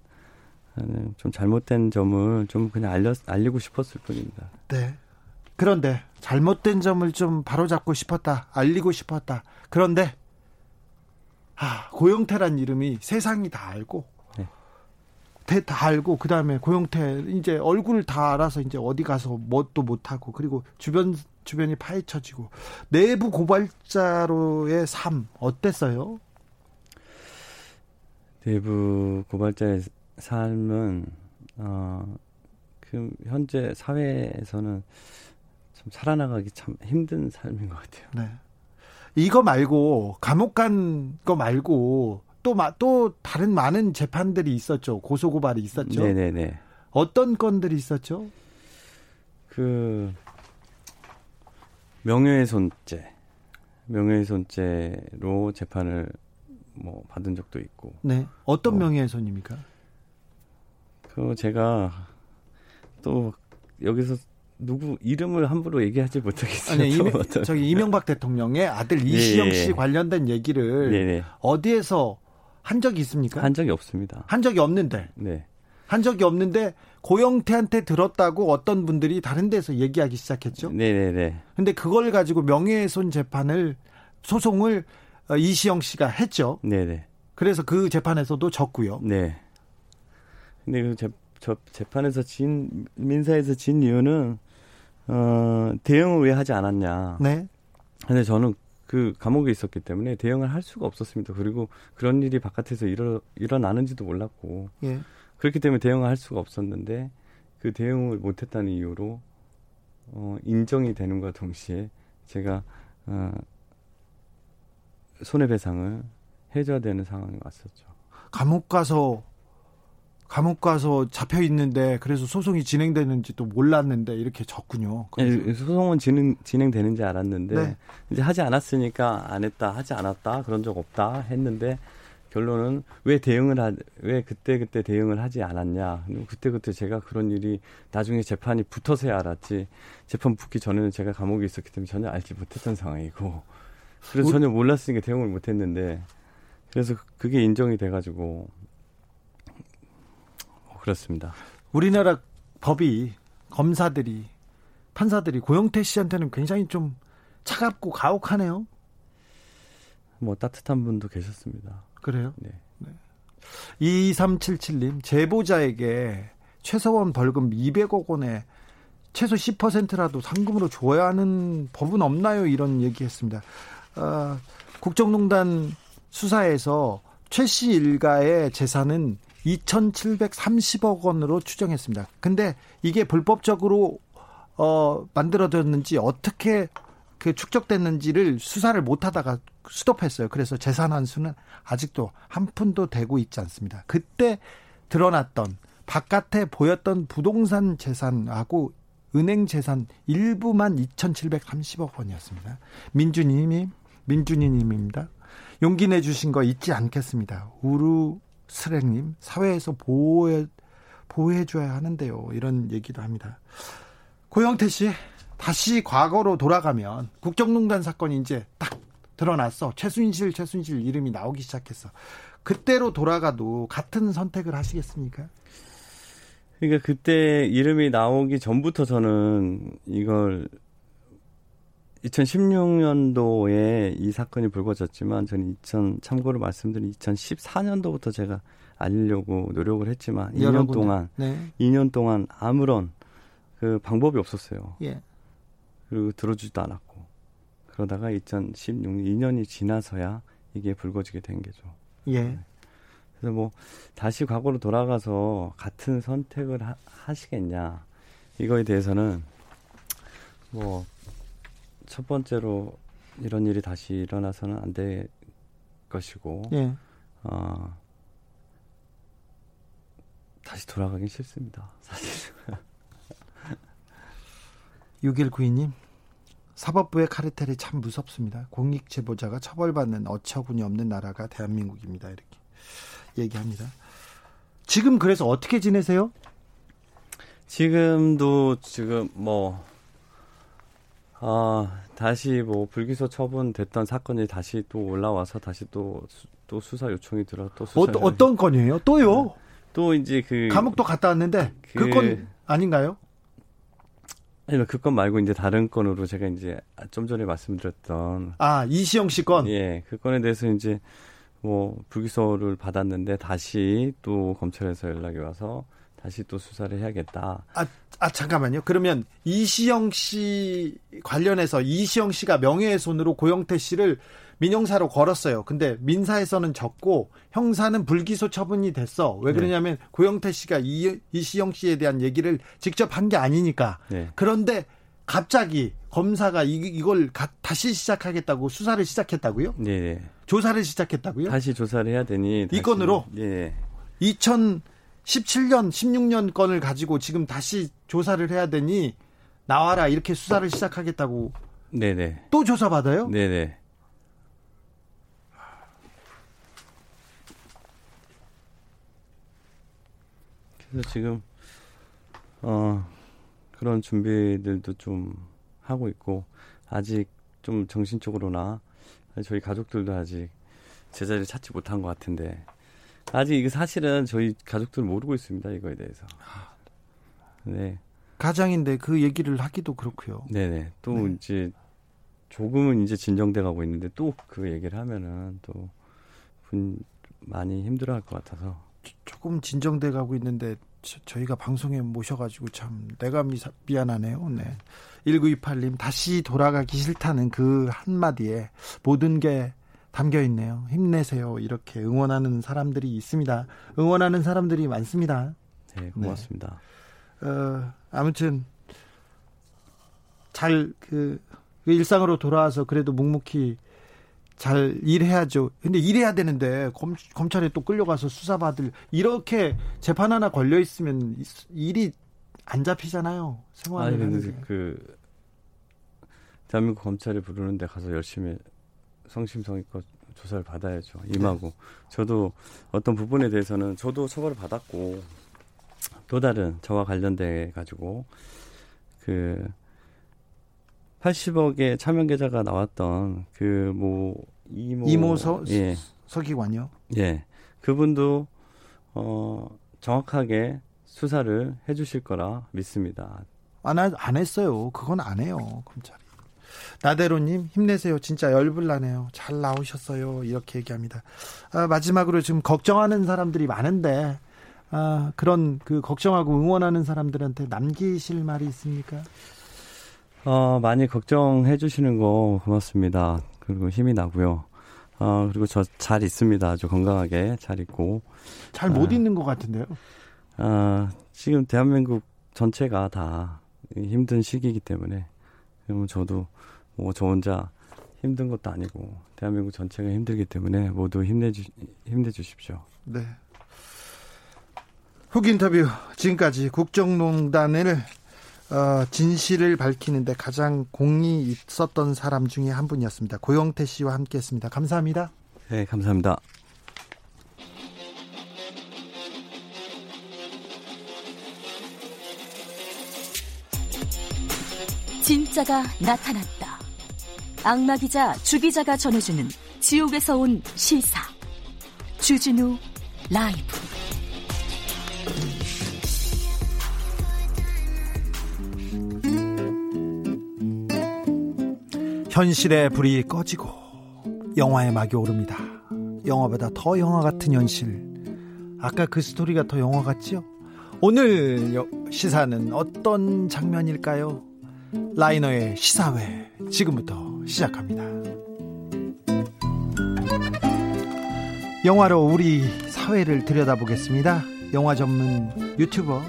좀 잘못된 점을 좀 그냥 알려, 알리고 싶었을 뿐입니다.
네. 그런데 잘못된 점을 좀 바로잡고 싶었다. 알리고 싶었다. 그런데 아, 고영태란 이름이 세상이 다 알고 네. 다 알고 그다음에 고영태 이제 얼굴 다 알아서 이제 어디 가서 뭣도 못 하고 그리고 주변 주변이 파헤쳐지고 내부 고발자로의 삶 어땠어요?
내부 고발자의 삶은 어, 그 현재 사회에서는 참 살아나가기 참 힘든 삶인 것 같아요. 네.
이거 말고 감옥 간 거 말고 또또 다른 많은 재판들이 있었죠. 고소 고발이 있었죠.
네네네.
어떤 건들이 있었죠?
그 명예훼손죄, 명예훼손죄로 재판을 뭐 받은 적도 있고.
네. 어떤 뭐, 명예훼손입니까?
그 제가 또 여기서 누구 이름을 함부로 얘기하지 못하겠어요. 아니,
이명, 저기 이명박 대통령의 아들 예, 이시영 예. 씨 관련된 얘기를 네 어디에서 한 적이 있습니까?
한 적이 없습니다.
한 적이 없는데. 네. 한 적이 없는데 고영태한테 들었다고 어떤 분들이 다른 데서 얘기하기 시작했죠.
네네네.
근데 그걸 가지고 명예훼손 재판을 소송을 어, 이시영 씨가 했죠. 네네. 그래서 그 재판에서도 졌고요.
네. 근데 그 재, 저 재판에서 진 민사에서 진 이유는 어, 대응을 왜 하지 않았냐. 네. 근데 저는 그 감옥에 있었기 때문에 대응을 할 수가 없었습니다. 그리고 그런 일이 바깥에서 일어, 일어나는지도 몰랐고. 예. 그렇기 때문에 대응을 할 수가 없었는데 그 대응을 못했다는 이유로 어, 인정이 되는 것과 동시에 제가 어, 손해배상을 해줘야 되는 상황이 왔었죠.
감옥 가서 감옥 가서 잡혀 있는데 그래서 소송이 진행되는지도 몰랐는데 이렇게 졌군요.
네, 소송은 진행 진행되는지 알았는데 네. 이제 하지 않았으니까 안 했다 하지 않았다 그런 적 없다 했는데 결론은 왜 대응을 하, 왜 그때 그때 대응을 하지 않았냐. 그때 그때 제가 그런 일이 나중에 재판이 붙어서야 알았지. 재판 붙기 전에는 제가 감옥에 있었기 때문에 전혀 알지 못했던 상황이고. 그래서 전혀 몰랐으니까 대응을 못했는데 그래서 그게 인정이 돼가지고 그렇습니다.
우리나라 법이 검사들이 판사들이 고영태 씨한테는 굉장히 좀 차갑고 가혹하네요.
뭐 따뜻한 분도 계셨습니다.
그래요? 네. 네. 2377님 제보자에게 최소한 벌금 200억 원에 최소 10%라도 상금으로 줘야 하는 법은 없나요? 이런 얘기했습니다. 어, 국정농단 수사에서 최 씨 일가의 재산은 2,730억 원으로 추정했습니다. 근데 이게 불법적으로 어 만들어졌는지 어떻게 그 축적됐는지를 수사를 못 하다가 스톱했어요. 그래서 재산 환수는 아직도 한 푼도 되고 있지 않습니다. 그때 드러났던 바깥에 보였던 부동산 재산하고 은행 재산 일부만 2,730억 원이었습니다. 민준이님, 민준이 님입니다. 용기 내주신 거 잊지 않겠습니다. 우루 스랭님 사회에서 보호해 보호해줘야 하는데요. 이런 얘기도 합니다. 고영태 씨 다시 과거로 돌아가면 국정농단 사건이 이제 딱 드러났어. 최순실 최순실 이름이 나오기 시작했어. 그때로 돌아가도 같은 선택을 하시겠습니까?
그러니까 그때 이름이 나오기 전부터 저는 이걸 2016년도에 이 사건이 불거졌지만 저는 2000 참고로 말씀드린 2014년도부터 제가 알리려고 노력을 했지만 2년 군데. 동안 네. 2년 동안 아무런 그 방법이 없었어요. 예. 그리고 들어주지도 않았고 그러다가 2016년 2년이 지나서야 이게 불거지게 된 게죠. 예. 네. 그래서 뭐 다시 과거로 돌아가서 같은 선택을 하, 시겠냐 이거에 대해서는 뭐 첫 번째로 이런 일이 다시 일어나서는 안 될 것이고 예. 어, 다시 돌아가긴 싫습니다. 사실.
6192님 사법부의 카르텔이 참 무섭습니다. 공익 제보자가 처벌받는 어처구니 없는 나라가 대한민국입니다. 이렇게 얘기합니다. 지금 그래서 어떻게 지내세요?
지금도 지금 뭐 아, 다시 뭐 불기소 처분됐던 사건이 다시 또 올라와서 다시 또, 또 수사 요청이 들어 또 수사
어, 어떤 건이에요? 또요? 네.
또 이제 그
감옥도 갔다 왔는데 그 건 아닌가요?
아니면 그건 말고 이제 다른 건으로 제가 이제 좀 전에 말씀드렸던
아 이시영 씨 건.
예, 그 건에 대해서 이제 뭐 불기소를 받았는데 다시 또 검찰에서 연락이 와서 다시 또 수사를 해야겠다.
아, 아 잠깐만요. 그러면 이시영 씨 관련해서 이시영 씨가 명예훼손으로 고영태 씨를 민형사로 걸었어요. 근데 민사에서는 적고 형사는 불기소 처분이 됐어. 왜 네. 그러냐면 네. 고영태 씨가 이, 이시영 씨에 대한 얘기를 직접 한 게 아니니까. 네. 그런데 갑자기 검사가 이, 이걸 가, 다시 시작하겠다고 수사를 시작했다고요? 네. 네. 조사를 시작했다고요?
다시 조사를 해야 되니
다시, 이 건으로. 네. 2000 17년, 16년 건을 가지고 지금 다시 조사를 해야 되니 나와라 이렇게 수사를 시작하겠다고. 네네. 또 조사 받아요?
네네. 그래서 지금 어 그런 준비들도 좀 하고 있고 아직 좀 정신적으로나 저희 가족들도 아직 제자리를 찾지 못한 것 같은데 아직 이게 사실은 저희 가족들 모르고 있습니다 이거에 대해서.
네. 가장인데 그 얘기를 하기도 그렇고요.
네네. 또 네. 이제 조금은 이제 진정돼 가고 있는데 또 그 얘기를 하면은 또 분 많이 힘들어 할 것 같아서.
조금 진정돼 가고 있는데 저, 희가 방송에 모셔가지고 참 내가 미, 미안하네요. 네. 1928님 다시 돌아가기 싫다는 그 한마디에 모든 게 담겨 있네요. 힘내세요. 이렇게 응원하는 사람들이 있습니다. 응원하는 사람들이 많습니다.
네, 고맙습니다.
네. 어, 아무튼 잘그 그 일상으로 돌아와서 그래도 묵묵히 잘 일해야죠. 근데 일해야 되는데 검, 검찰에 또 끌려가서 수사받을 이렇게 재판 하나 걸려 있으면 일이 안 잡히잖아요. 생활을 아니,
근데 그 대한민국 검찰이 부르는데 가서 열심히 성심성의껏 조사를 받아야죠. 임하고 네. 저도 어떤 부분에 대해서는 저도 처벌을 받았고 또 다른 저와 관련돼 가지고 그 80억의 차명 계좌가 나왔던 그 뭐
이모 이모 서, 예. 서기관요.
예. 그분도 어 정확하게 수사를 해 주실 거라 믿습니다.
안, 안 했어요. 그건 안 해요. 검찰이. 나대로님 힘내세요. 진짜 열불 나네요. 잘 나오셨어요. 이렇게 얘기합니다. 아, 마지막으로 지금 걱정하는 사람들이 많은데 아, 그런 그 걱정하고 응원하는 사람들한테 남기실 말이 있습니까?
어, 많이 걱정해 주시는 거 고맙습니다. 그리고 힘이 나고요. 어, 그리고 저 잘 있습니다. 아주 건강하게 잘 있고.
잘못 아, 있는 것 같은데요?
아, 지금 대한민국 전체가 다 힘든 시기이기 때문에, 그러면 저도 뭐 저 혼자 힘든 것도 아니고, 대한민국 전체가 힘들기 때문에 모두 힘내주, 힘내주십시오. 네.
훅 인터뷰 지금까지 국정농단을 어, 진실을 밝히는데 가장 공이 있었던 사람 중에 한 분이었습니다. 고영태 씨와 함께했습니다. 감사합니다.
네, 감사합니다.
진짜가 나타났다. 악마 기자 주 기자가 전해주는 지옥에서 온 실사. 주진우 라이브.
현실의 불이 꺼지고 영화의 막이 오릅니다. 영화보다 더 영화 같은 현실. 아까 그 스토리가 더 영화 같지요? 오늘 시사는 어떤 장면일까요? 라이너의 시사회 지금부터 시작합니다. 영화로 우리 사회를 들여다보겠습니다. 영화 전문 유튜버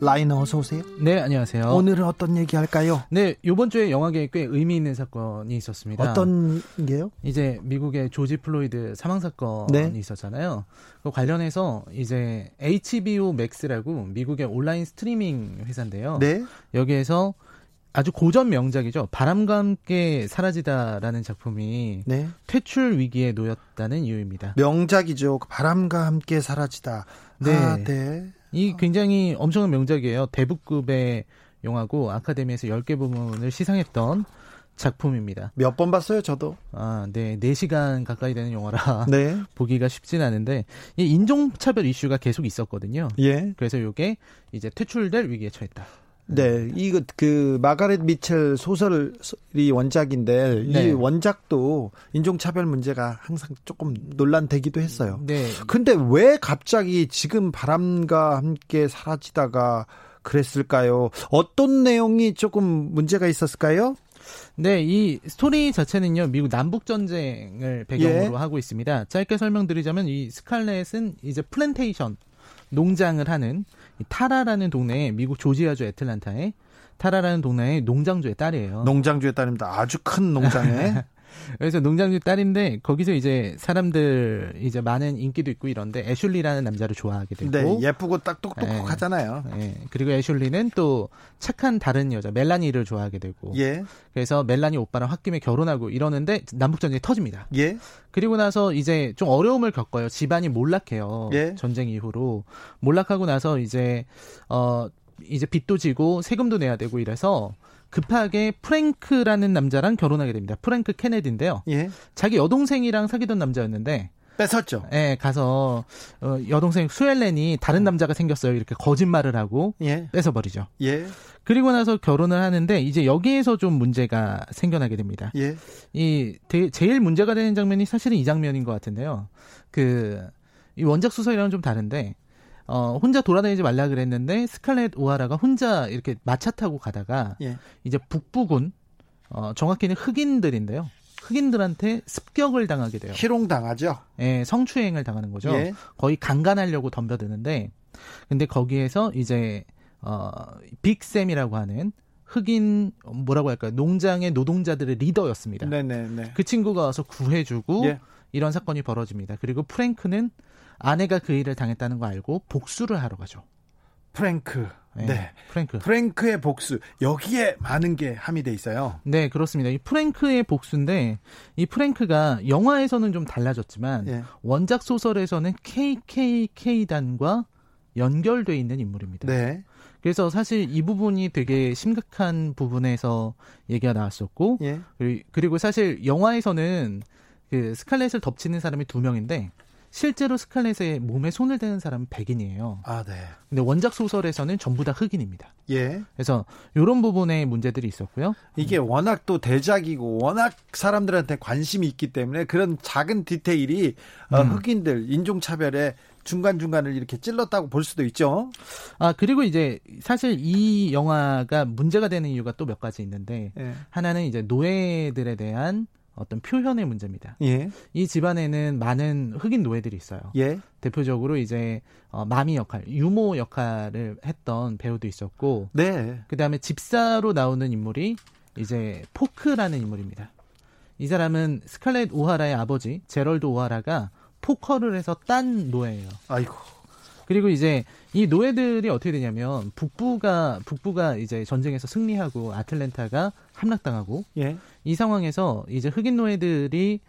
라이너 어서 오세요.
네, 안녕하세요.
오늘은 어떤 얘기 할까요?
네, 요번 주에 영화계에 꽤 의미 있는 사건이 있었습니다.
어떤 게요?
이제 미국의 조지 플로이드 사망 사건이 네. 있었잖아요. 그 관련해서 이제 HBO Max라고 미국의 온라인 스트리밍 회사인데요. 네. 여기에서 아주 고전 명작이죠. 바람과 함께 사라지다라는 작품이 네. 퇴출 위기에 놓였다는 이유입니다.
명작이죠. 바람과 함께 사라지다. 네. 아, 네.
이 굉장히 엄청난 명작이에요. 대북급의 영화고 아카데미에서 10개 부문을 시상했던 작품입니다.
몇 번 봤어요, 저도?
아, 네. 4시간 가까이 되는 영화라 네. 보기가 쉽진 않은데 이 인종차별 이슈가 계속 있었거든요. 예. 그래서 이게 이제 퇴출될 위기에 처했다.
네, 이거 그 마가렛 미첼 소설이 원작인데 네. 이 원작도 인종차별 문제가 항상 조금 논란되기도 했어요. 네. 근데 왜 갑자기 지금 바람과 함께 사라지다가 그랬을까요? 어떤 내용이 조금 문제가 있었을까요?
네, 이 스토리 자체는요, 미국 남북 전쟁을 배경으로 예. 하고 있습니다. 짧게 설명드리자면 이 스칼렛은 이제 플랜테이션 농장을 하는 타라라는 동네에 미국 조지아주 애틀란타에 타라라는 동네의 농장주의 딸이에요.
농장주의 딸입니다. 아주 큰 농장에.
그래서 농장주 딸인데 거기서 이제 사람들 이제 많은 인기도 있고 이런데 애슐리라는 남자를 좋아하게 되고
네, 예쁘고 딱 똑똑하잖아요. 네,
네. 그리고 애슐리는 또 착한 다른 여자 멜라니를 좋아하게 되고 예. 그래서 멜라니 오빠랑 홧김에 결혼하고 이러는데 남북 전쟁이 터집니다. 예. 그리고 나서 이제 좀 어려움을 겪어요. 집안이 몰락해요. 예. 전쟁 이후로 몰락하고 나서 이제 어 이제 빚도 지고 세금도 내야 되고 이래서 급하게 프랭크라는 남자랑 결혼하게 됩니다. 프랭크 케네디인데요. 예. 자기 여동생이랑 사귀던 남자였는데
뺏었죠.
예, 가서 어, 여동생 수엘렌이 다른 남자가 생겼어요. 이렇게 거짓말을 하고 예. 뺏어버리죠. 예. 그리고 나서 결혼을 하는데 이제 여기에서 좀 문제가 생겨나게 됩니다. 예. 이 대, 제일 문제가 되는 장면이 사실은 이 장면인 것 같은데요. 그 이 원작 소설이랑은 좀 다른데 어, 혼자 돌아다니지 말라 그랬는데 스칼렛 오하라가 혼자 이렇게 마차 타고 가다가 예. 이제 북부군 어, 정확히는 흑인들인데요. 흑인들한테 습격을 당하게 돼요.
희롱 당하죠.
예, 성추행을 당하는 거죠. 예. 거의 강간하려고 덤벼드는데 근데 거기에서 이제 어 빅샘이라고 하는 흑인 뭐라고 할까요? 농장의 노동자들의 리더였습니다. 네네네. 그 친구가 와서 구해주고 예. 이런 사건이 벌어집니다. 그리고 프랭크는 아내가 그 일을 당했다는 거 알고 복수를 하러 가죠.
프랭크. 네. 네. 프랭크. 프랭크의 복수. 여기에 많은 게 함의돼 있어요.
네, 그렇습니다. 이 프랭크의 복수인데 이 프랭크가 영화에서는 좀 달라졌지만 네. 원작 소설에서는 KKK단과 연결돼 있는 인물입니다. 네. 그래서 사실 이 부분이 되게 심각한 부분에서 얘기가 나왔었고 예. 그리고 사실 영화에서는 그 스칼렛을 덮치는 사람이 두 명인데 실제로 스칼렛의 몸에 손을 대는 사람은 백인이에요. 아, 네. 근데 원작 소설에서는 전부 다 흑인입니다. 예. 그래서 이런 부분에 문제들이 있었고요.
이게 워낙 또 대작이고 워낙 사람들한테 관심이 있기 때문에 그런 작은 디테일이 어, 음. 흑인들 인종 차별에 중간 중간을 이렇게 찔렀다고 볼 수도 있죠.
아, 그리고 이제 사실 이 영화가 문제가 되는 이유가 또 몇 가지 있는데 예. 하나는 이제 노예들에 대한 어떤 표현의 문제입니다. 예. 이 집안에는 많은 흑인 노예들이 있어요. 예. 대표적으로 이제 어, 마미 역할, 유모 역할을 했던 배우도 있었고, 네. 그 다음에 집사로 나오는 인물이 이제 포크라는 인물입니다. 이 사람은 스칼렛 오하라의 아버지 제럴드 오하라가 포커를 해서 딴 노예예요. 아이고. 그리고 이제 이 노예들이 어떻게 되냐면 북부가 북부가 이제 전쟁에서 승리하고 아틀랜타가 함락당하고 예. 이 상황에서 이제 흑인 노예들이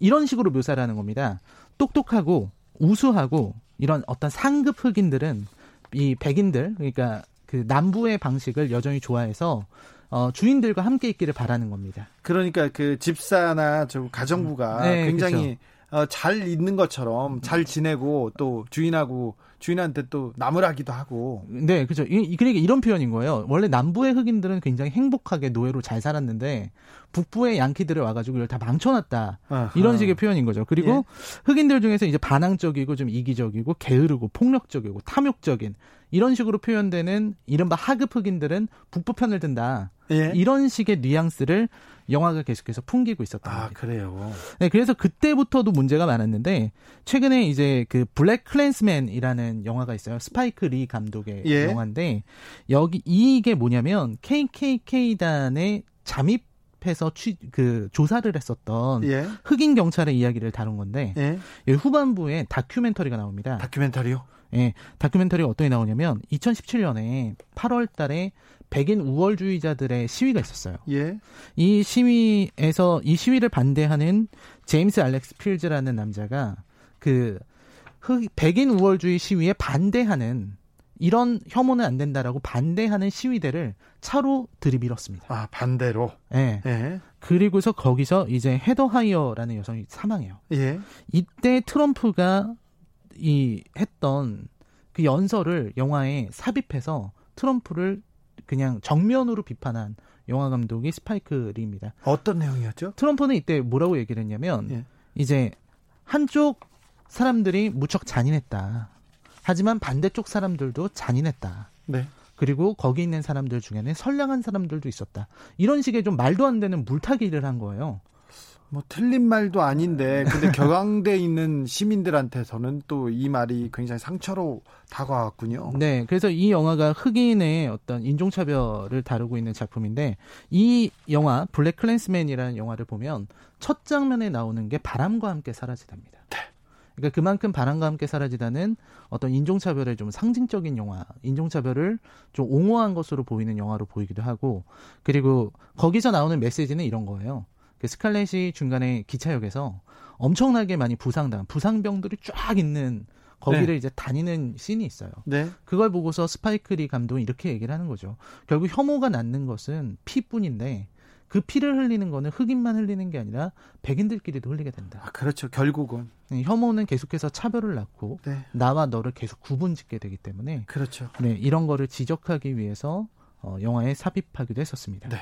이런 식으로 묘사를 하는 겁니다. 똑똑하고 우수하고 이런 어떤 상급 흑인들은 이 백인들 그러니까 그 남부의 방식을 여전히 좋아해서 어, 주인들과 함께 있기를 바라는 겁니다.
그러니까 그 집사나 좀 가정부가 네, 굉장히 어, 잘 있는 것처럼 잘 지내고 또 주인하고 주인한테 또 나무라기도 하고.
네, 그죠. 이, 그러니까 이런 표현인 거예요. 원래 남부의 흑인들은 굉장히 행복하게 노예로 잘 살았는데 북부의 양키들을 와가지고 이걸 다 망쳐놨다. 아하. 이런 식의 표현인 거죠. 그리고 예. 흑인들 중에서 이제 반항적이고 좀 이기적이고 게으르고 폭력적이고 탐욕적인 이런 식으로 표현되는 이른바 하급 흑인들은 북부 편을 든다. 예. 이런 식의 뉘앙스를 영화가 계속해서 풍기고 있었던
아, 겁니다. 그래요.
네, 그래서 그때부터도 문제가 많았는데 최근에 이제 그 블랙 클랜스맨이라는 영화가 있어요. 스파이크 리 감독의 예. 영화인데 여기 이게 뭐냐면 KKK단의 잠입 해서 취, 그 조사를 했었던 예. 흑인 경찰의 이야기를 다룬 건데 예. 후반부에 다큐멘터리가 나옵니다.
다큐멘터리요?
예, 다큐멘터리가 어떻게 나오냐면 2017년에 8월 달에 백인 우월주의자들의 시위가 있었어요. 예. 이 시위에서 이 시위를 반대하는 제임스 알렉스 필즈라는 남자가 그 흑, 백인 우월주의 시위에 반대하는 이런 혐오는 안 된다라고 반대하는 시위대를 차로 들이밀었습니다.
아, 반대로?
예. 예. 그리고서 거기서 이제 헤더 하이어라는 여성이 사망해요. 예. 이때 트럼프가 이 했던 그 연설을 영화에 삽입해서 트럼프를 그냥 정면으로 비판한 영화 감독이 스파이크 리입니다.
어떤 내용이었죠?
트럼프는 이때 뭐라고 얘기를 했냐면 예. 이제 한쪽 사람들이 무척 잔인했다. 하지만 반대쪽 사람들도 잔인했다. 네. 그리고 거기 있는 사람들 중에는 선량한 사람들도 있었다. 이런 식의 좀 말도 안 되는 물타기를 한 거예요.
뭐 틀린 말도 아닌데 근데 격앙돼 있는 시민들한테서는 또 이 말이 굉장히 상처로 다가왔군요.
네, 그래서 이 영화가 흑인의 어떤 인종차별을 다루고 있는 작품인데 이 영화 블랙 클랜스맨이라는 영화를 보면 첫 장면에 나오는 게 바람과 함께 사라지답니다. 네. 그러니까 그만큼 바람과 함께 사라지다는 어떤 인종차별의 좀 상징적인 영화, 인종차별을 좀 옹호한 것으로 보이는 영화로 보이기도 하고, 그리고 거기서 나오는 메시지는 이런 거예요. 그 스칼렛이 중간에 기차역에서 엄청나게 많이 부상당, 부상병들이 쫙 있는 거기를 네. 이제 다니는 씬이 있어요. 네. 그걸 보고서 스파이크 리 감독은 이렇게 얘기를 하는 거죠. 결국 혐오가 낳는 것은 피뿐인데 그 피를 흘리는 거는 흑인만 흘리는 게 아니라 백인들끼리도 흘리게 된다.
아, 그렇죠. 결국은
네, 혐오는 계속해서 차별을 낳고 네. 나와 너를 계속 구분짓게 되기 때문에
그렇죠.
네, 이런 거를 지적하기 위해서 어, 영화에 삽입하기도 했었습니다. 네.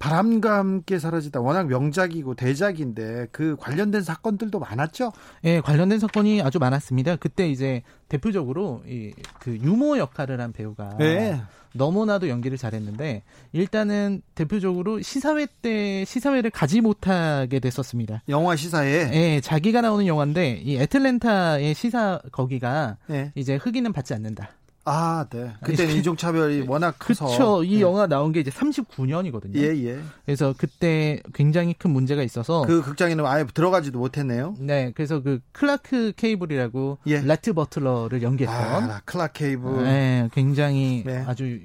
바람과 함께 사라지다 워낙 명작이고 대작인데 그 관련된 사건들도 많았죠?
예, 네, 관련된 사건이 아주 많았습니다. 그때 이제 대표적으로 이 그 유모 역할을 한 배우가 네. 너무나도 연기를 잘했는데 일단은 대표적으로 시사회 때 시사회를 가지 못하게 됐었습니다.
영화 시사회. 예,
네, 자기가 나오는 영화인데 이 애틀랜타의 시사 거기가 네. 이제 흑인은 받지 않는다.
아, 네. 그때는 인종차별이 워낙 커서.
그렇죠. 이 네. 영화 나온 게 이제 39년이거든요.
예, 예.
그래서 그때 굉장히 큰 문제가 있어서.
그 극장에는 아예 들어가지도 못했네요.
네. 그래서 그 클라크 게이블이라고. 예. 레트 버틀러를 연기했던.
아, 클라크 게이블.
네. 굉장히 네. 아주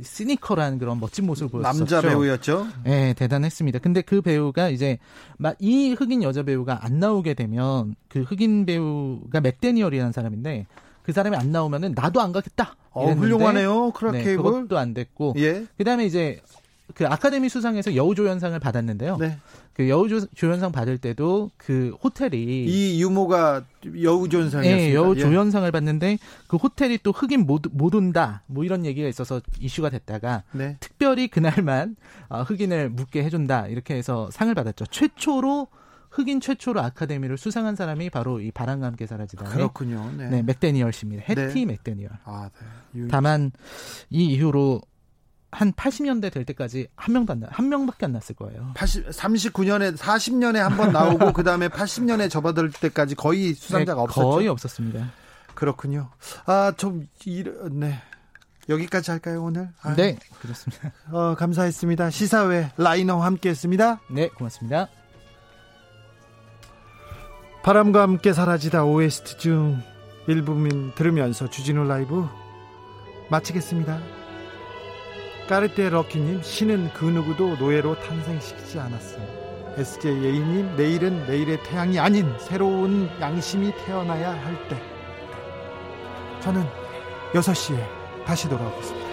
시니컬한 그런 멋진 모습을 보였었죠.
남자 배우였죠.
네, 대단했습니다. 근데 그 배우가 이제 이 흑인 여자 배우가 안 나오게 되면 그 흑인 배우가 맥대니얼이라는 사람인데 그 사람이 안 나오면은 나도 안 가겠다.
어, 훌륭하네요. 크라케이블. 네,
그것도 안 됐고. 예. 그다음에 이제 그 아카데미 수상에서 여우조연상을 받았는데요. 네. 그 여우조연상 받을 때도 그 호텔이
이 유모가 여우조연상이었습니다.
네, 여우조연상을 예. 받는데 그 호텔이 또 흑인 못, 못 온다 뭐 이런 얘기가 있어서 이슈가 됐다가 네. 특별히 그날만 어, 흑인을 묻게 해준다 이렇게 해서 상을 받았죠. 최초로 흑인 최초로 아카데미를 수상한 사람이 바로 이 바람과 함께 사라지다.
그렇군요.
네. 네 맥대니얼 씨입니다. 해티 네. 맥대니얼. 아, 네. 다만 이 이후로 한 80년대 될 때까지 한 명도 안 나, 한 명밖에 안 났을 거예요.
80, 39년에 40년에 한 번 나오고 그 다음에 80년에 접어들 때까지 거의 수상자가 네, 없었죠.
거의 없었습니다.
그렇군요. 아, 좀 이러, 네. 여기까지 할까요 오늘?
아, 네, 그렇습니다.
어, 감사했습니다. 시사회 라이너 함께 했습니다.
네, 고맙습니다.
바람과 함께 사라지다 OST 중 일부민 들으면서 주진우 라이브 마치겠습니다. 까르테 럭키님 신은 그 누구도 노예로 탄생시키지 않았어요. SJA님 내일은 내일의 태양이 아닌 새로운 양심이 태어나야 할 때. 저는 6시에 다시 돌아오겠습니다.